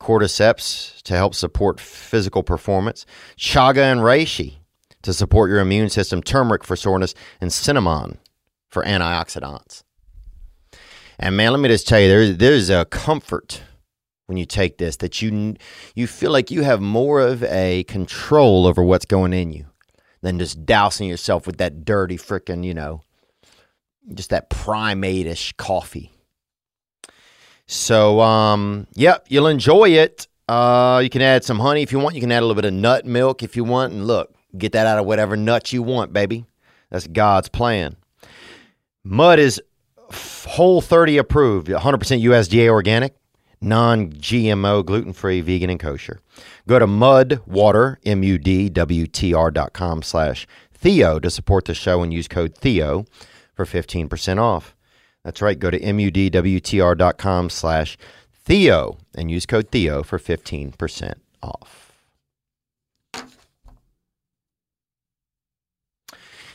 cordyceps to help support physical performance, chaga and reishi to support your immune system, turmeric for soreness, and cinnamon for antioxidants. And man, let me just tell you, there's there's a comfort when you take this that you you feel like you have more of a control over what's going in you than just dousing yourself with that dirty freaking, you know, just that primate-ish coffee. So, um, yep, you'll enjoy it. Uh, you can add some honey if you want. You can add a little bit of nut milk if you want. And look, get that out of whatever nuts you want, baby. That's God's plan. Mud is whole 30 approved, 100% USDA organic, non GMO, gluten free, vegan, and kosher. Go to mudwater, M U D W T R dot com slash Theo to support the show and use code Theo for 15% off. That's right. Go to mudwtr dot com slash Theo and use code Theo for 15% off.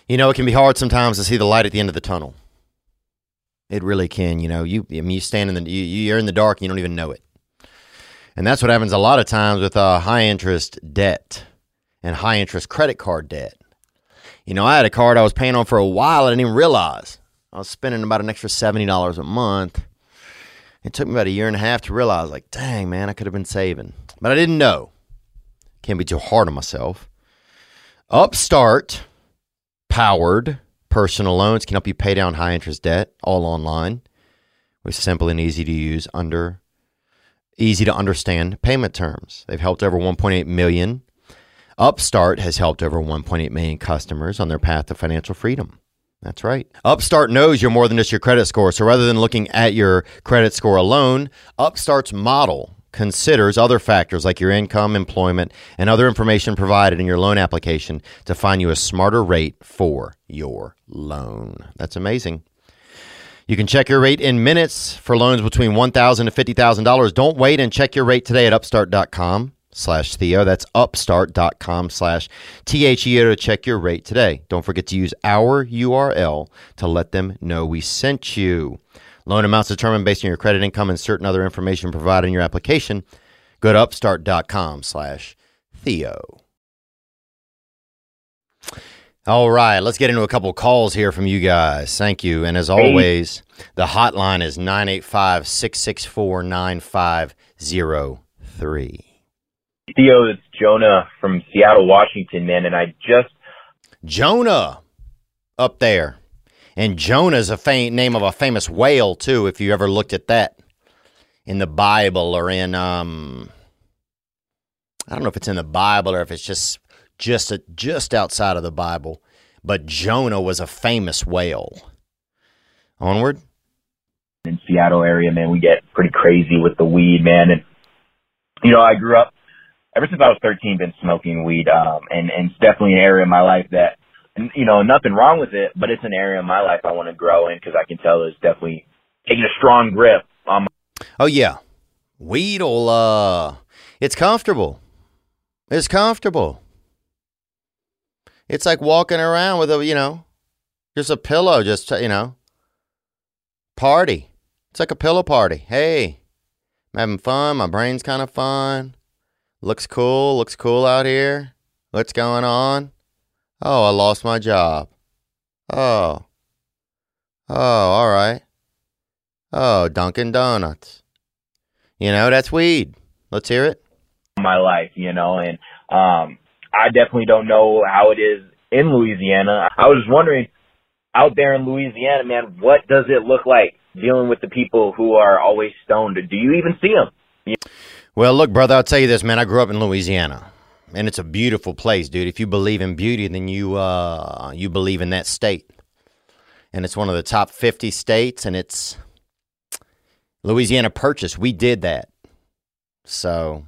You know, it can be hard sometimes to see the light at the end of the tunnel. It really can. You know, you I mean, you stand in the you, you're in the dark and you don't even know it. And that's what happens a lot of times with uh, high interest debt and high interest credit card debt. You know, I had a card I was paying on for a while. I didn't even realize I was spending about an extra seventy dollars a month. It took me about a year and a half to realize, like, dang man, I could have been saving, but I didn't know. Can't be too hard on myself. Upstart powered personal loans can help you pay down high interest debt all online with simple and easy to use under easy to understand payment terms. They've helped over 1.8 million. Upstart has helped over 1.8 million customers on their path to financial freedom. That's right. Upstart knows you're more than just your credit score. So rather than looking at your credit score alone, Upstart's model considers other factors like your income, employment, and other information provided in your loan application to find you a smarter rate for your loan. That's amazing. You can check your rate in minutes for loans between 1,000 to $50,000. Don't wait and check your rate today at upstart.com slash Theo. That's upstart.com slash T-H-E-O to check your rate today. Don't forget to use our URL to let them know we sent you. Loan amounts determined based on your credit income and certain other information provided in your application. Go to upstart.com slash Theo. All right, let's get into a couple calls here from you guys. Thank you. And as always, the hotline is 985 664 9503. Theo, it's Jonah from Seattle, Washington, man, and I just Jonah up there. And Jonah's a fam- name of a famous whale, too, if you ever looked at that in the Bible or in, um, I don't know if it's in the Bible or if it's just just a, just outside of the Bible, but Jonah was a famous whale. Onward. in Seattle area, man, we get pretty crazy with the weed, man, and you know, I grew up ever since I was 13, been smoking weed, um, and and it's definitely an area of my life that, you know, nothing wrong with it, but it's an area of my life I want to grow in because I can tell it's definitely taking a strong grip on my Oh yeah, weed'll uh, it's comfortable. It's comfortable. It's like walking around with a you know, just a pillow, just you know, party. It's like a pillow party. Hey, I'm having fun. My brain's kind of fun. Looks cool. Looks cool out here. What's going on? Oh, I lost my job. Oh. Oh, all right. Oh, Dunkin' Donuts. You know, that's weed. Let's hear it. my life, you know, and um I definitely don't know how it is in Louisiana. I was wondering out there in Louisiana, man, what does it look like dealing with the people who are always stoned? Do you even see them? Well, look, brother, I'll tell you this, man. I grew up in Louisiana, and it's a beautiful place, dude. If you believe in beauty, then you uh, you believe in that state, and it's one of the top fifty states, and it's Louisiana Purchase. We did that, so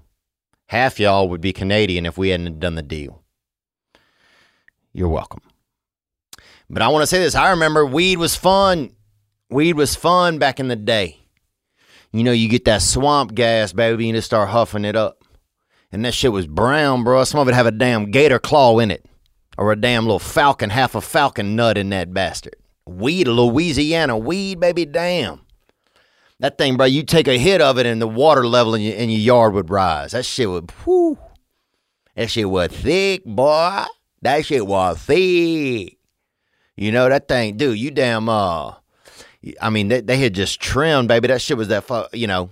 half y'all would be Canadian if we hadn't done the deal. You're welcome. But I want to say this. I remember weed was fun. Weed was fun back in the day. You know, you get that swamp gas, baby, and just start huffing it up. And that shit was brown, bro. Some of it have a damn gator claw in it. Or a damn little falcon, half a falcon nut in that bastard. Weed, Louisiana weed, baby, damn. That thing, bro, you take a hit of it and the water level in your, in your yard would rise. That shit would, whoo. That shit was thick, boy. That shit was thick. You know, that thing, dude, you damn, uh, I mean, they, they had just trimmed, baby. That shit was that, fu- you know,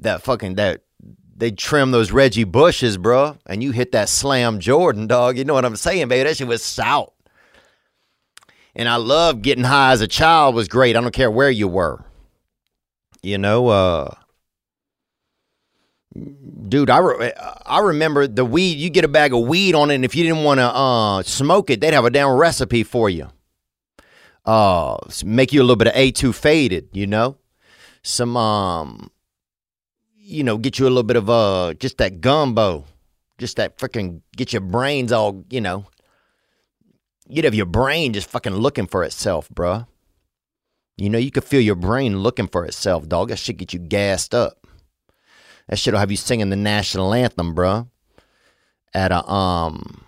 that fucking, that, they trimmed those Reggie Bushes, bro, and you hit that Slam Jordan, dog. You know what I'm saying, baby? That shit was stout. And I love getting high as a child was great. I don't care where you were. You know, uh, dude, I, re- I remember the weed. You get a bag of weed on it, and if you didn't want to uh, smoke it, they'd have a damn recipe for you. Uh, make you a little bit of A2 faded, you know? Some, um, you know, get you a little bit of uh, just that gumbo. Just that freaking get your brains all, you know. You'd have your brain just fucking looking for itself, bruh. You know, you could feel your brain looking for itself, dog. That shit get you gassed up. That shit'll have you singing the national anthem, bruh. At a um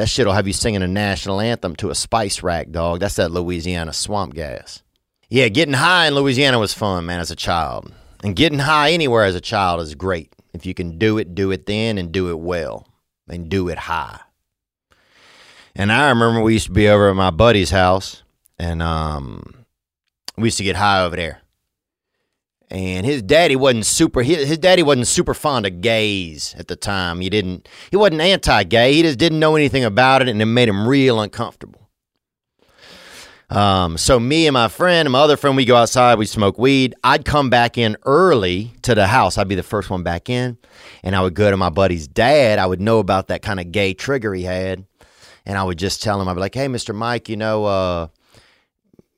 that shit'll have you singing a national anthem to a spice rack, dog. That's that Louisiana swamp gas. Yeah, getting high in Louisiana was fun, man, as a child. And getting high anywhere as a child is great. If you can do it, do it then and do it well. And do it high. And I remember we used to be over at my buddy's house and um we used to get high over there. And his daddy wasn't super his, his daddy wasn't super fond of gays at the time. He didn't he wasn't anti-gay. He just didn't know anything about it and it made him real uncomfortable. Um, so me and my friend and my other friend, we go outside, we smoke weed. I'd come back in early to the house. I'd be the first one back in, and I would go to my buddy's dad. I would know about that kind of gay trigger he had, and I would just tell him, I'd be like, "Hey, Mister Mike, you know, uh,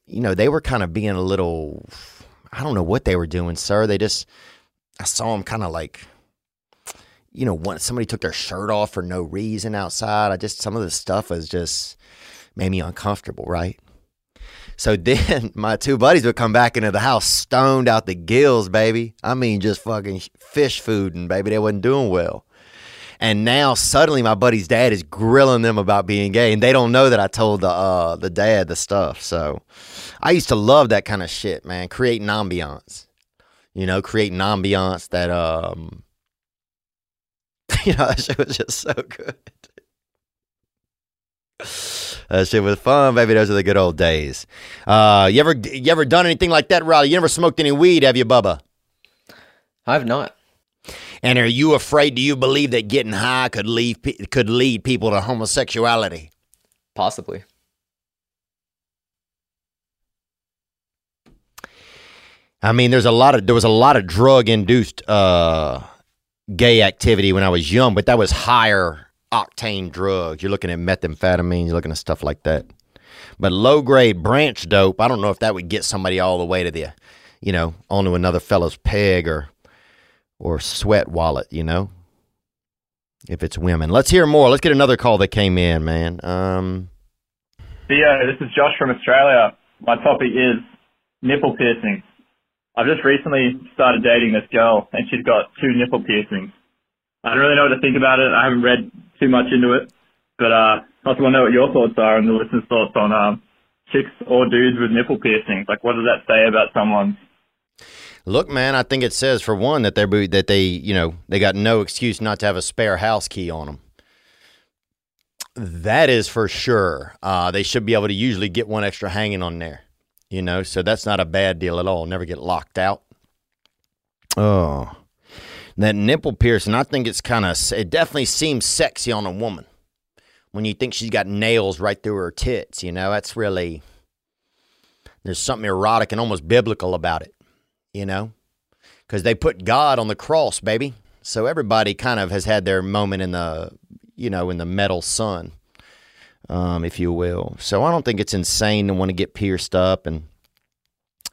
you know, they were kind of being a little, I don't know what they were doing, sir. They just, I saw them kind of like." You know, when somebody took their shirt off for no reason outside, I just some of the stuff was just made me uncomfortable, right? So [LAUGHS] then my two buddies would come back into the house stoned out the gills, baby. I mean, just fucking fish food and baby, they wasn't doing well. And now suddenly my buddy's dad is grilling them about being gay, and they don't know that I told the uh, the dad the stuff. So I used to love that kind of shit, man. Creating ambiance, you know, creating ambiance that um, [LAUGHS] you know, that shit was just so good. That shit was fun, baby. Those are the good old days. Uh, you ever you ever done anything like that, Riley? You never smoked any weed, have you, Bubba? I've not. And are you afraid? Do you believe that getting high could lead could lead people to homosexuality? Possibly. I mean, there's a lot of there was a lot of drug induced uh, gay activity when I was young, but that was higher octane drugs. You're looking at methamphetamine, you're looking at stuff like that. But low grade branch dope, I don't know if that would get somebody all the way to the, you know, onto another fellow's peg or or sweat wallet, you know. If it's women, let's hear more. Let's get another call that came in, man. Um, Theo, this is Josh from Australia. My topic is nipple piercings. I've just recently started dating this girl, and she's got two nipple piercings. I don't really know what to think about it. I haven't read too much into it, but uh, I also want to know what your thoughts are and the listeners' thoughts on um, chicks or dudes with nipple piercings. Like, what does that say about someone? Look, man, I think it says for one that they're that they, you know, they got no excuse not to have a spare house key on them. That is for sure. Uh, they should be able to usually get one extra hanging on there, you know. So that's not a bad deal at all. Never get locked out. Oh, that nipple piercing. I think it's kind of. It definitely seems sexy on a woman when you think she's got nails right through her tits. You know, that's really. There's something erotic and almost biblical about it you know, because they put God on the cross, baby. So everybody kind of has had their moment in the, you know, in the metal sun, um, if you will. So I don't think it's insane to want to get pierced up and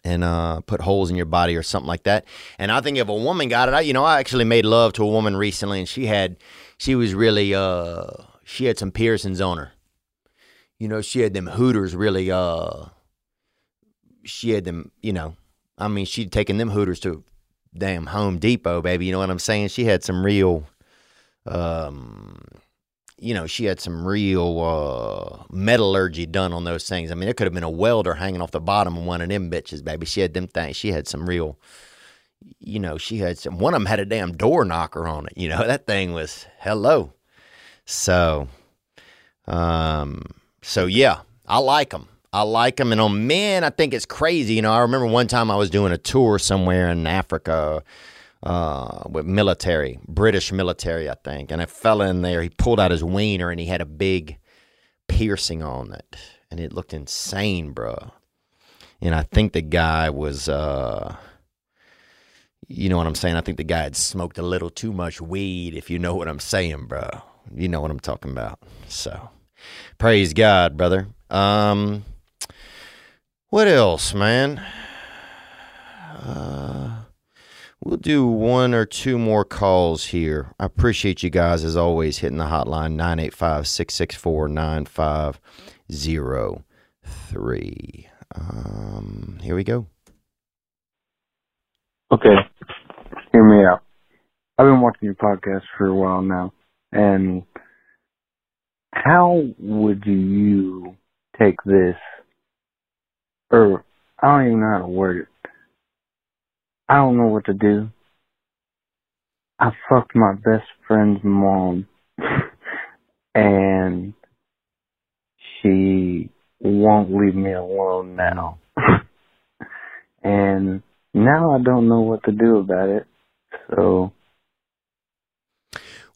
and uh, put holes in your body or something like that. And I think if a woman got it, I, you know, I actually made love to a woman recently, and she had, she was really, uh, she had some piercings on her. You know, she had them hooters really, uh, she had them, you know, I mean, she'd taken them hooters to damn Home Depot, baby. You know what I'm saying? She had some real, um, you know, she had some real uh, metallurgy done on those things. I mean, there could have been a welder hanging off the bottom of one of them bitches, baby. She had them things. She had some real, you know, she had some. One of them had a damn door knocker on it. You know, [LAUGHS] that thing was hello. So, um, so yeah, I like them. I like them. And on men, I think it's crazy. You know, I remember one time I was doing a tour somewhere in Africa uh, with military, British military, I think. And a fella in there, he pulled out his wiener and he had a big piercing on it. And it looked insane, bro. And I think the guy was, uh, you know what I'm saying? I think the guy had smoked a little too much weed, if you know what I'm saying, bro. You know what I'm talking about. So, praise God, brother. Um, what else, man? Uh, we'll do one or two more calls here. I appreciate you guys, as always, hitting the hotline 985 664 9503. Um, here we go. Okay, hear me out. I've been watching your podcast for a while now, and how would you take this or I don't even know how to word it. I don't know what to do. I fucked my best friend's mom [LAUGHS] and she won't leave me alone now. [LAUGHS] and now I don't know what to do about it. So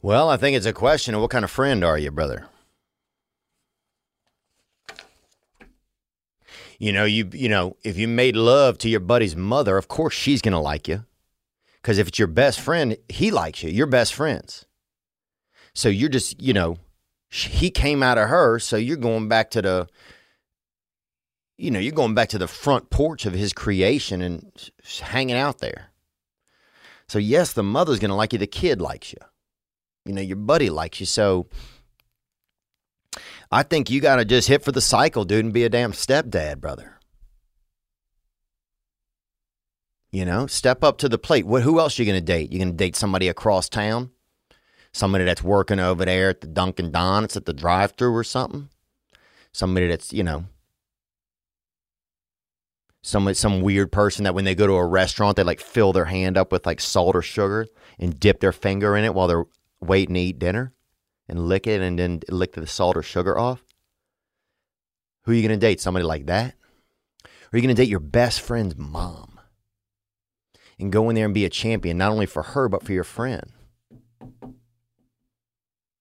Well, I think it's a question of what kind of friend are you, brother? You know, you you know, if you made love to your buddy's mother, of course she's gonna like you. Because if it's your best friend, he likes you. You're best friends. So you're just, you know, he came out of her, so you're going back to the, you know, you're going back to the front porch of his creation and hanging out there. So yes, the mother's gonna like you. The kid likes you. You know, your buddy likes you. So I think you got to just hit for the cycle, dude, and be a damn stepdad, brother. You know, step up to the plate. What? Who else you going to date? You going to date somebody across town? Somebody that's working over there at the Dunkin' Donuts at the drive-through or something? Somebody that's you know, some some weird person that when they go to a restaurant they like fill their hand up with like salt or sugar and dip their finger in it while they're waiting to eat dinner? And lick it and then lick the salt or sugar off. Who are you going to date? Somebody like that? Or are you going to date your best friend's mom? and go in there and be a champion, not only for her, but for your friend.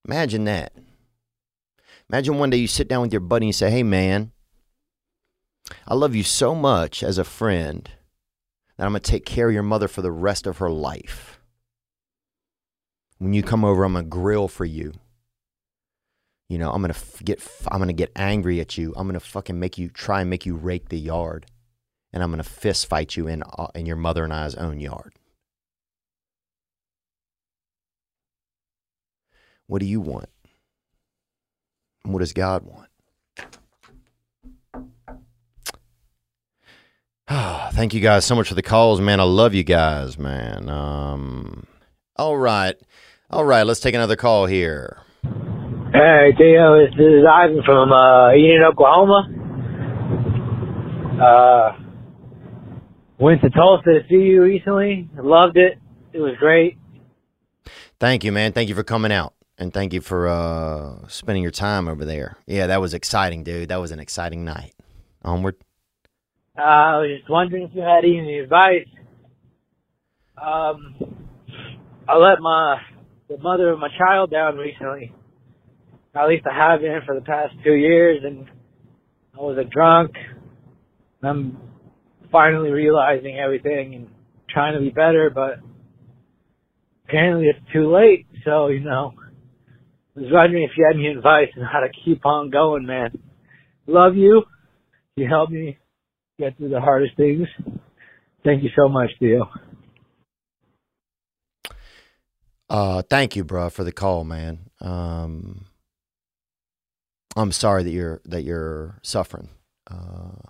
Imagine that. Imagine one day you sit down with your buddy and you say, Hey, man, I love you so much as a friend that I'm going to take care of your mother for the rest of her life. When you come over, I'm going to grill for you. You know, I'm going to get I'm going to get angry at you. I'm to fucking make you try and make you rake the yard and I'm to fist fight you in, uh, in your mother and I's own yard. What do you want? What does God want? [SIGHS] Thank you guys so much for the calls, man. I love you guys, man. Um, all right. All right, let's take another call here. Hey, Theo, this is Ivan from uh, Enid, Oklahoma. Uh, Went to Tulsa to see you recently. Loved it. It was great. Thank you, man. Thank you for coming out. And thank you for uh, spending your time over there. Yeah, that was exciting, dude. That was an exciting night. Onward. Uh, I was just wondering if you had any advice. Um, I let my the mother of my child down recently. At least I have been for the past two years, and I was a drunk. And I'm finally realizing everything and trying to be better, but apparently it's too late. So, you know, I was wondering if you had any advice on how to keep on going, man. Love you. You helped me get through the hardest things. Thank you so much, Theo. Uh, thank you, bro, for the call, man. Um, I'm sorry that you're that you're suffering. Uh,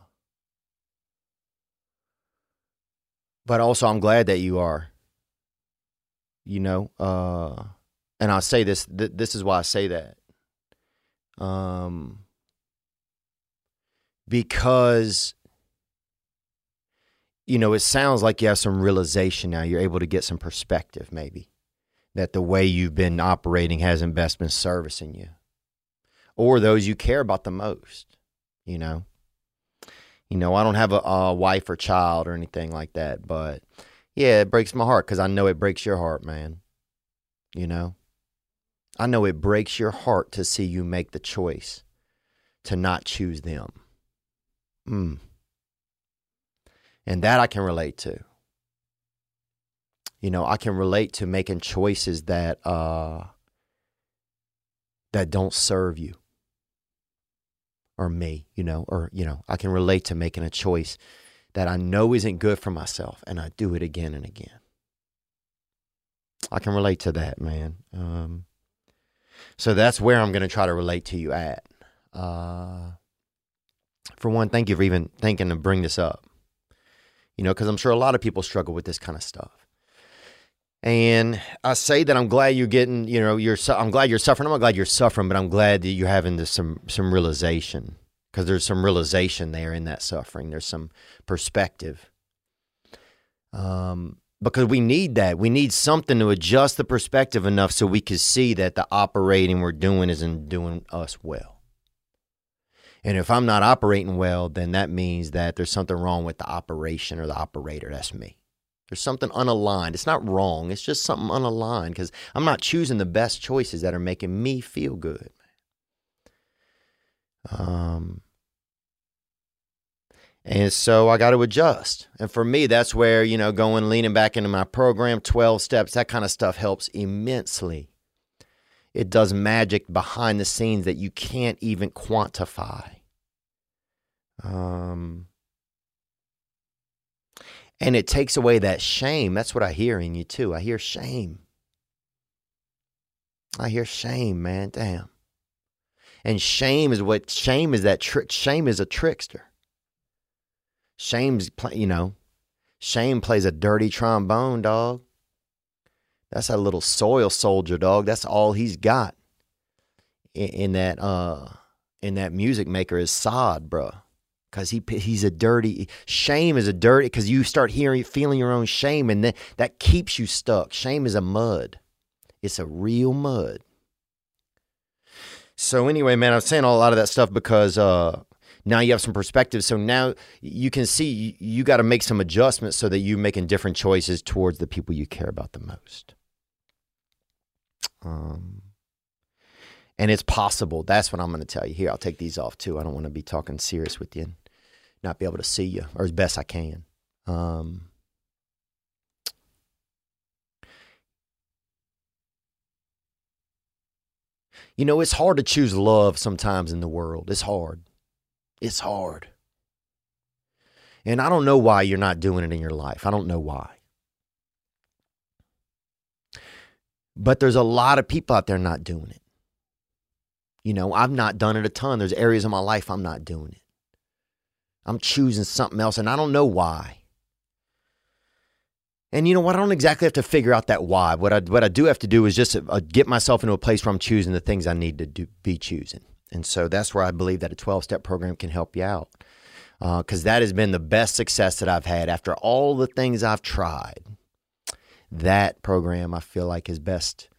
but also I'm glad that you are. You know, uh, and I say this. Th- this is why I say that. Um, because you know, it sounds like you have some realization now. You're able to get some perspective, maybe that the way you've been operating hasn't best been servicing you, or those you care about the most. You know. You know, I don't have a, a wife or child or anything like that, but yeah, it breaks my heart because I know it breaks your heart, man. You know, I know it breaks your heart to see you make the choice to not choose them. Mm. And that I can relate to. You know, I can relate to making choices that uh that don't serve you or me, you know, or, you know, I can relate to making a choice that I know isn't good for myself and I do it again and again. I can relate to that, man. Um, so that's where I'm going to try to relate to you at. Uh, for one, thank you for even thinking to bring this up. You know, because I'm sure a lot of people struggle with this kind of stuff. And I say that I'm glad you're getting, you know, you're. I'm glad you're suffering. I'm not glad you're suffering, but I'm glad that you're having this, some some realization because there's some realization there in that suffering. There's some perspective. Um, because we need that. We need something to adjust the perspective enough so we can see that the operating we're doing isn't doing us well. And if I'm not operating well, then that means that there's something wrong with the operation or the operator. That's me. There's something unaligned. It's not wrong. It's just something unaligned because I'm not choosing the best choices that are making me feel good. Um, and so I got to adjust. And for me, that's where, you know, going leaning back into my program, 12 steps, that kind of stuff helps immensely. It does magic behind the scenes that you can't even quantify. Um, and it takes away that shame. That's what I hear in you too. I hear shame. I hear shame, man. Damn. And shame is what shame is that trick. Shame is a trickster. Shame's, you know, Shame plays a dirty trombone, dog. That's a little soil soldier, dog. That's all he's got in, in that uh in that music maker is sod, bruh. Cause he he's a dirty shame is a dirty because you start hearing feeling your own shame and then that keeps you stuck. Shame is a mud. It's a real mud. So anyway, man, I'm saying a lot of that stuff because uh, now you have some perspective. So now you can see you, you got to make some adjustments so that you're making different choices towards the people you care about the most. Um, and it's possible. That's what I'm going to tell you. Here, I'll take these off too. I don't want to be talking serious with you not be able to see you, or as best I can. Um, you know, it's hard to choose love sometimes in the world. It's hard. It's hard. And I don't know why you're not doing it in your life. I don't know why. But there's a lot of people out there not doing it. You know, I've not done it a ton. There's areas of my life I'm not doing it. I'm choosing something else, and I don't know why. And you know what? I don't exactly have to figure out that why. What I what I do have to do is just uh, get myself into a place where I'm choosing the things I need to do, be choosing. And so that's where I believe that a 12 step program can help you out. Because uh, that has been the best success that I've had after all the things I've tried. That program I feel like is best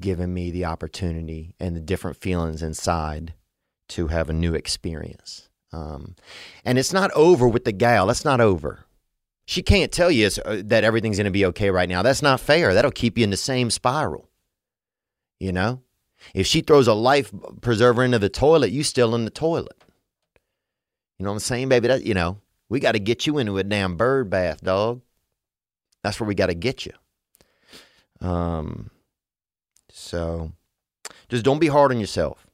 given me the opportunity and the different feelings inside to have a new experience. Um, and it's not over with the gal. That's not over. She can't tell you uh, that everything's going to be okay right now. That's not fair. That'll keep you in the same spiral. You know? If she throws a life preserver into the toilet, you still in the toilet. You know what I'm saying, baby? That you know, we got to get you into a damn bird bath, dog. That's where we got to get you. Um, so just don't be hard on yourself.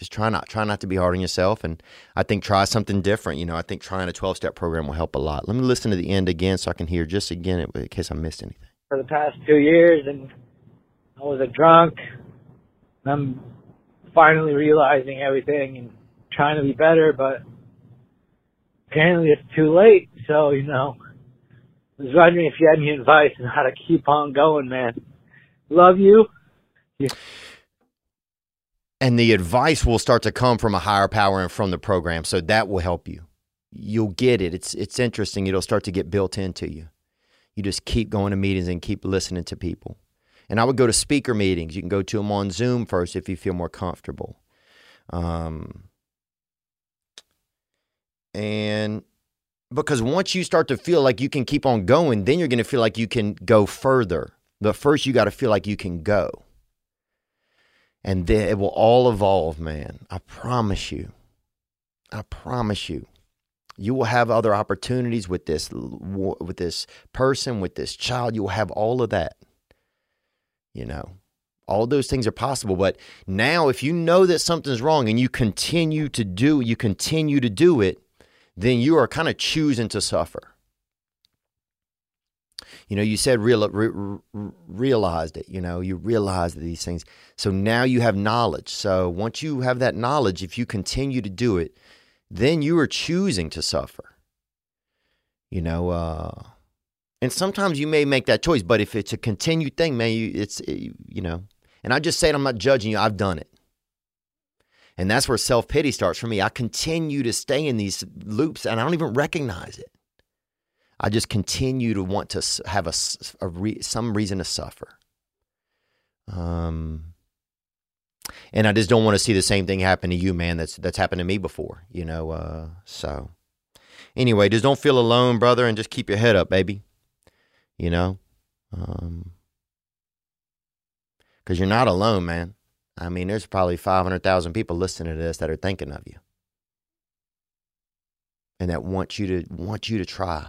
Just try not try not to be hard on yourself, and I think try something different. You know, I think trying a 12 step program will help a lot. Let me listen to the end again so I can hear just again in case I missed anything. For the past two years, and I was a drunk. I'm finally realizing everything and trying to be better, but apparently it's too late. So, you know, I was wondering if you had any advice on how to keep on going, man. Love you. Yeah. And the advice will start to come from a higher power and from the program. So that will help you. You'll get it. It's it's interesting. It'll start to get built into you. You just keep going to meetings and keep listening to people. And I would go to speaker meetings. You can go to them on Zoom first if you feel more comfortable. Um, and because once you start to feel like you can keep on going, then you're going to feel like you can go further. But first, you got to feel like you can go. And then it will all evolve, man. I promise you. I promise you. You will have other opportunities with this with this person, with this child. You will have all of that. You know, all those things are possible. But now, if you know that something's wrong and you continue to do, you continue to do it, then you are kind of choosing to suffer. You know, you said real, re, realized it. You know, you realized these things. So now you have knowledge. So once you have that knowledge, if you continue to do it, then you are choosing to suffer. You know, uh, and sometimes you may make that choice, but if it's a continued thing, man, you, it's, you know, and I just say it, I'm not judging you, I've done it. And that's where self pity starts for me. I continue to stay in these loops and I don't even recognize it. I just continue to want to have a, a re, some reason to suffer. Um, and I just don't want to see the same thing happen to you, man. That's that's happened to me before, you know. Uh, so anyway, just don't feel alone, brother, and just keep your head up, baby you know? Um, because you're not alone, man. I mean, there's probably 500,000 people listening to this that are thinking of you and that want you to want you to try.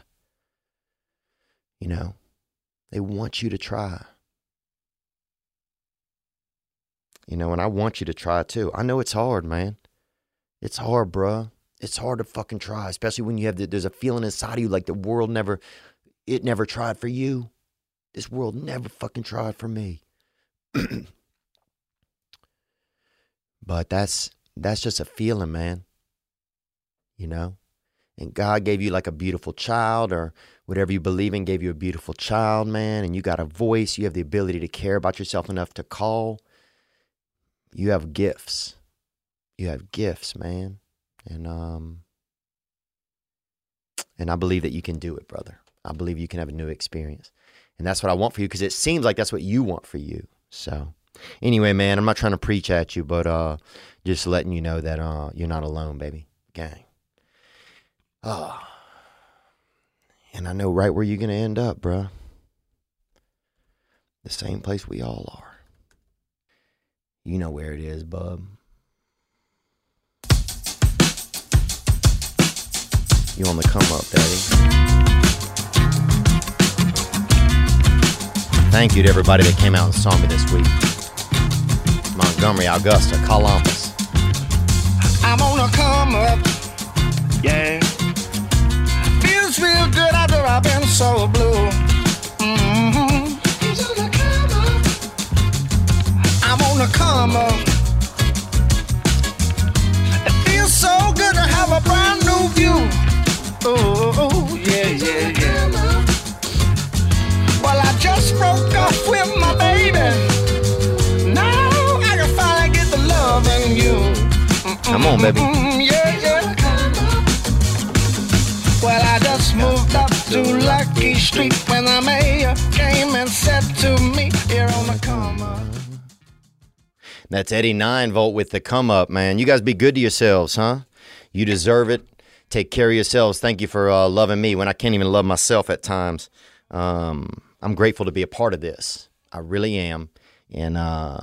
You know, they want you to try. You know, and I want you to try too. I know it's hard, man. It's hard, bruh. It's hard to fucking try, especially when you have the, there's a feeling inside of you like the world never it never tried for you. This world never fucking tried for me. [CLEARS THROAT] but that's that's just a feeling, man. You know? And God gave you like a beautiful child or whatever you believe in gave you a beautiful child, man, and you got a voice, you have the ability to care about yourself enough to call, you have gifts. You have gifts, man. And um and I believe that you can do it, brother. I believe you can have a new experience. And that's what I want for you because it seems like that's what you want for you. So anyway, man, I'm not trying to preach at you, but uh just letting you know that uh you're not alone, baby. Gang. Oh. And I know right where you're gonna end up, bruh. The same place we all are. You know where it is, bub. You on the come up, daddy. Thank you to everybody that came out and saw me this week. Montgomery, Augusta, Columbus. I'm on a come up. Yeah. Feels real good after I've been so blue. Mm-hmm. I'm on a come up. It feels so good to have a brand new view. Oh, yeah, yeah, yeah. Well, I just broke off with my baby. Now I can finally get the love in you. Come on, baby. Mm, yeah. Well, I just moved up to Lucky Street when the mayor came and said to me, Here on the come up. That's Eddie Nine Volt with the come up, man. You guys be good to yourselves, huh? You deserve it. Take care of yourselves. Thank you for uh, loving me when I can't even love myself at times. Um, I'm grateful to be a part of this. I really am. And uh,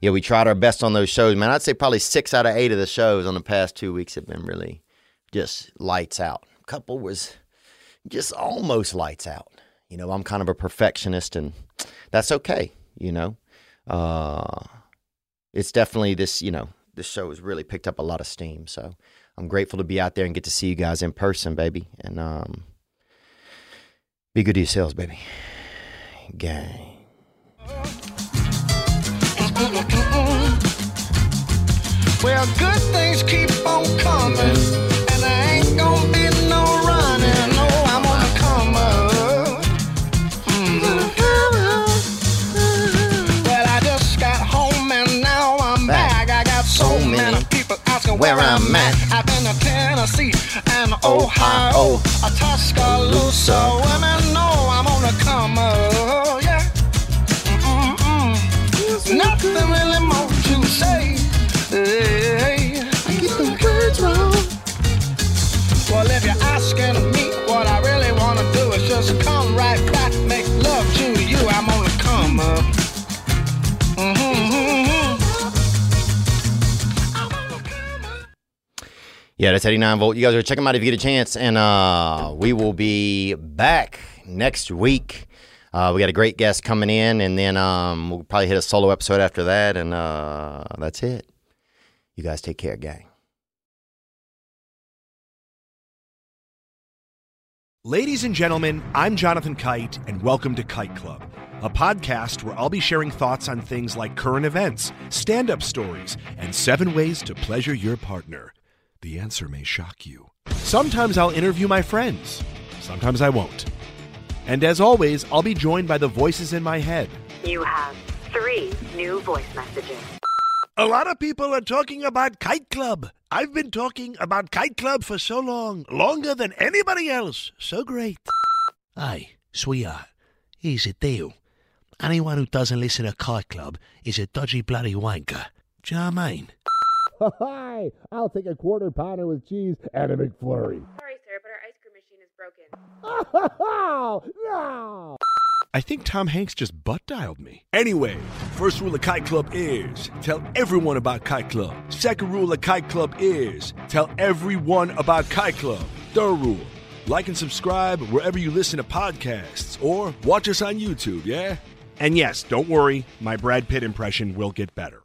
yeah, we tried our best on those shows, man. I'd say probably six out of eight of the shows on the past two weeks have been really just lights out. Couple was just almost lights out. You know, I'm kind of a perfectionist, and that's okay. You know, uh, it's definitely this. You know, this show has really picked up a lot of steam. So I'm grateful to be out there and get to see you guys in person, baby. And um, be good to yourselves, baby. Gang. Well, good things keep on coming, A That's Eddie Nine Volt. You guys are check them out if you get a chance. And uh, we will be back next week. Uh, we got a great guest coming in, and then um, we'll probably hit a solo episode after that. And uh, that's it. You guys take care, gang. Ladies and gentlemen, I'm Jonathan Kite, and welcome to Kite Club, a podcast where I'll be sharing thoughts on things like current events, stand up stories, and seven ways to pleasure your partner. The answer may shock you. Sometimes I'll interview my friends, sometimes I won't. And as always, I'll be joined by the voices in my head. You have three new voice messages. A lot of people are talking about Kite Club. I've been talking about Kite Club for so long, longer than anybody else. So great. Hey, sweetheart, here's the deal. Anyone who doesn't listen to Kite Club is a dodgy bloody wanker. Do you know what I mean? Hi, I'll take a quarter pounder with cheese and a McFlurry. Sorry, sir, but our ice cream machine is broken. Oh, [LAUGHS] no! I think Tom Hanks just butt dialed me. Anyway, first rule of Kite Club is tell everyone about Kite Club. Second rule of Kite Club is tell everyone about Kite Club. Third rule like and subscribe wherever you listen to podcasts or watch us on YouTube, yeah? And yes, don't worry, my Brad Pitt impression will get better.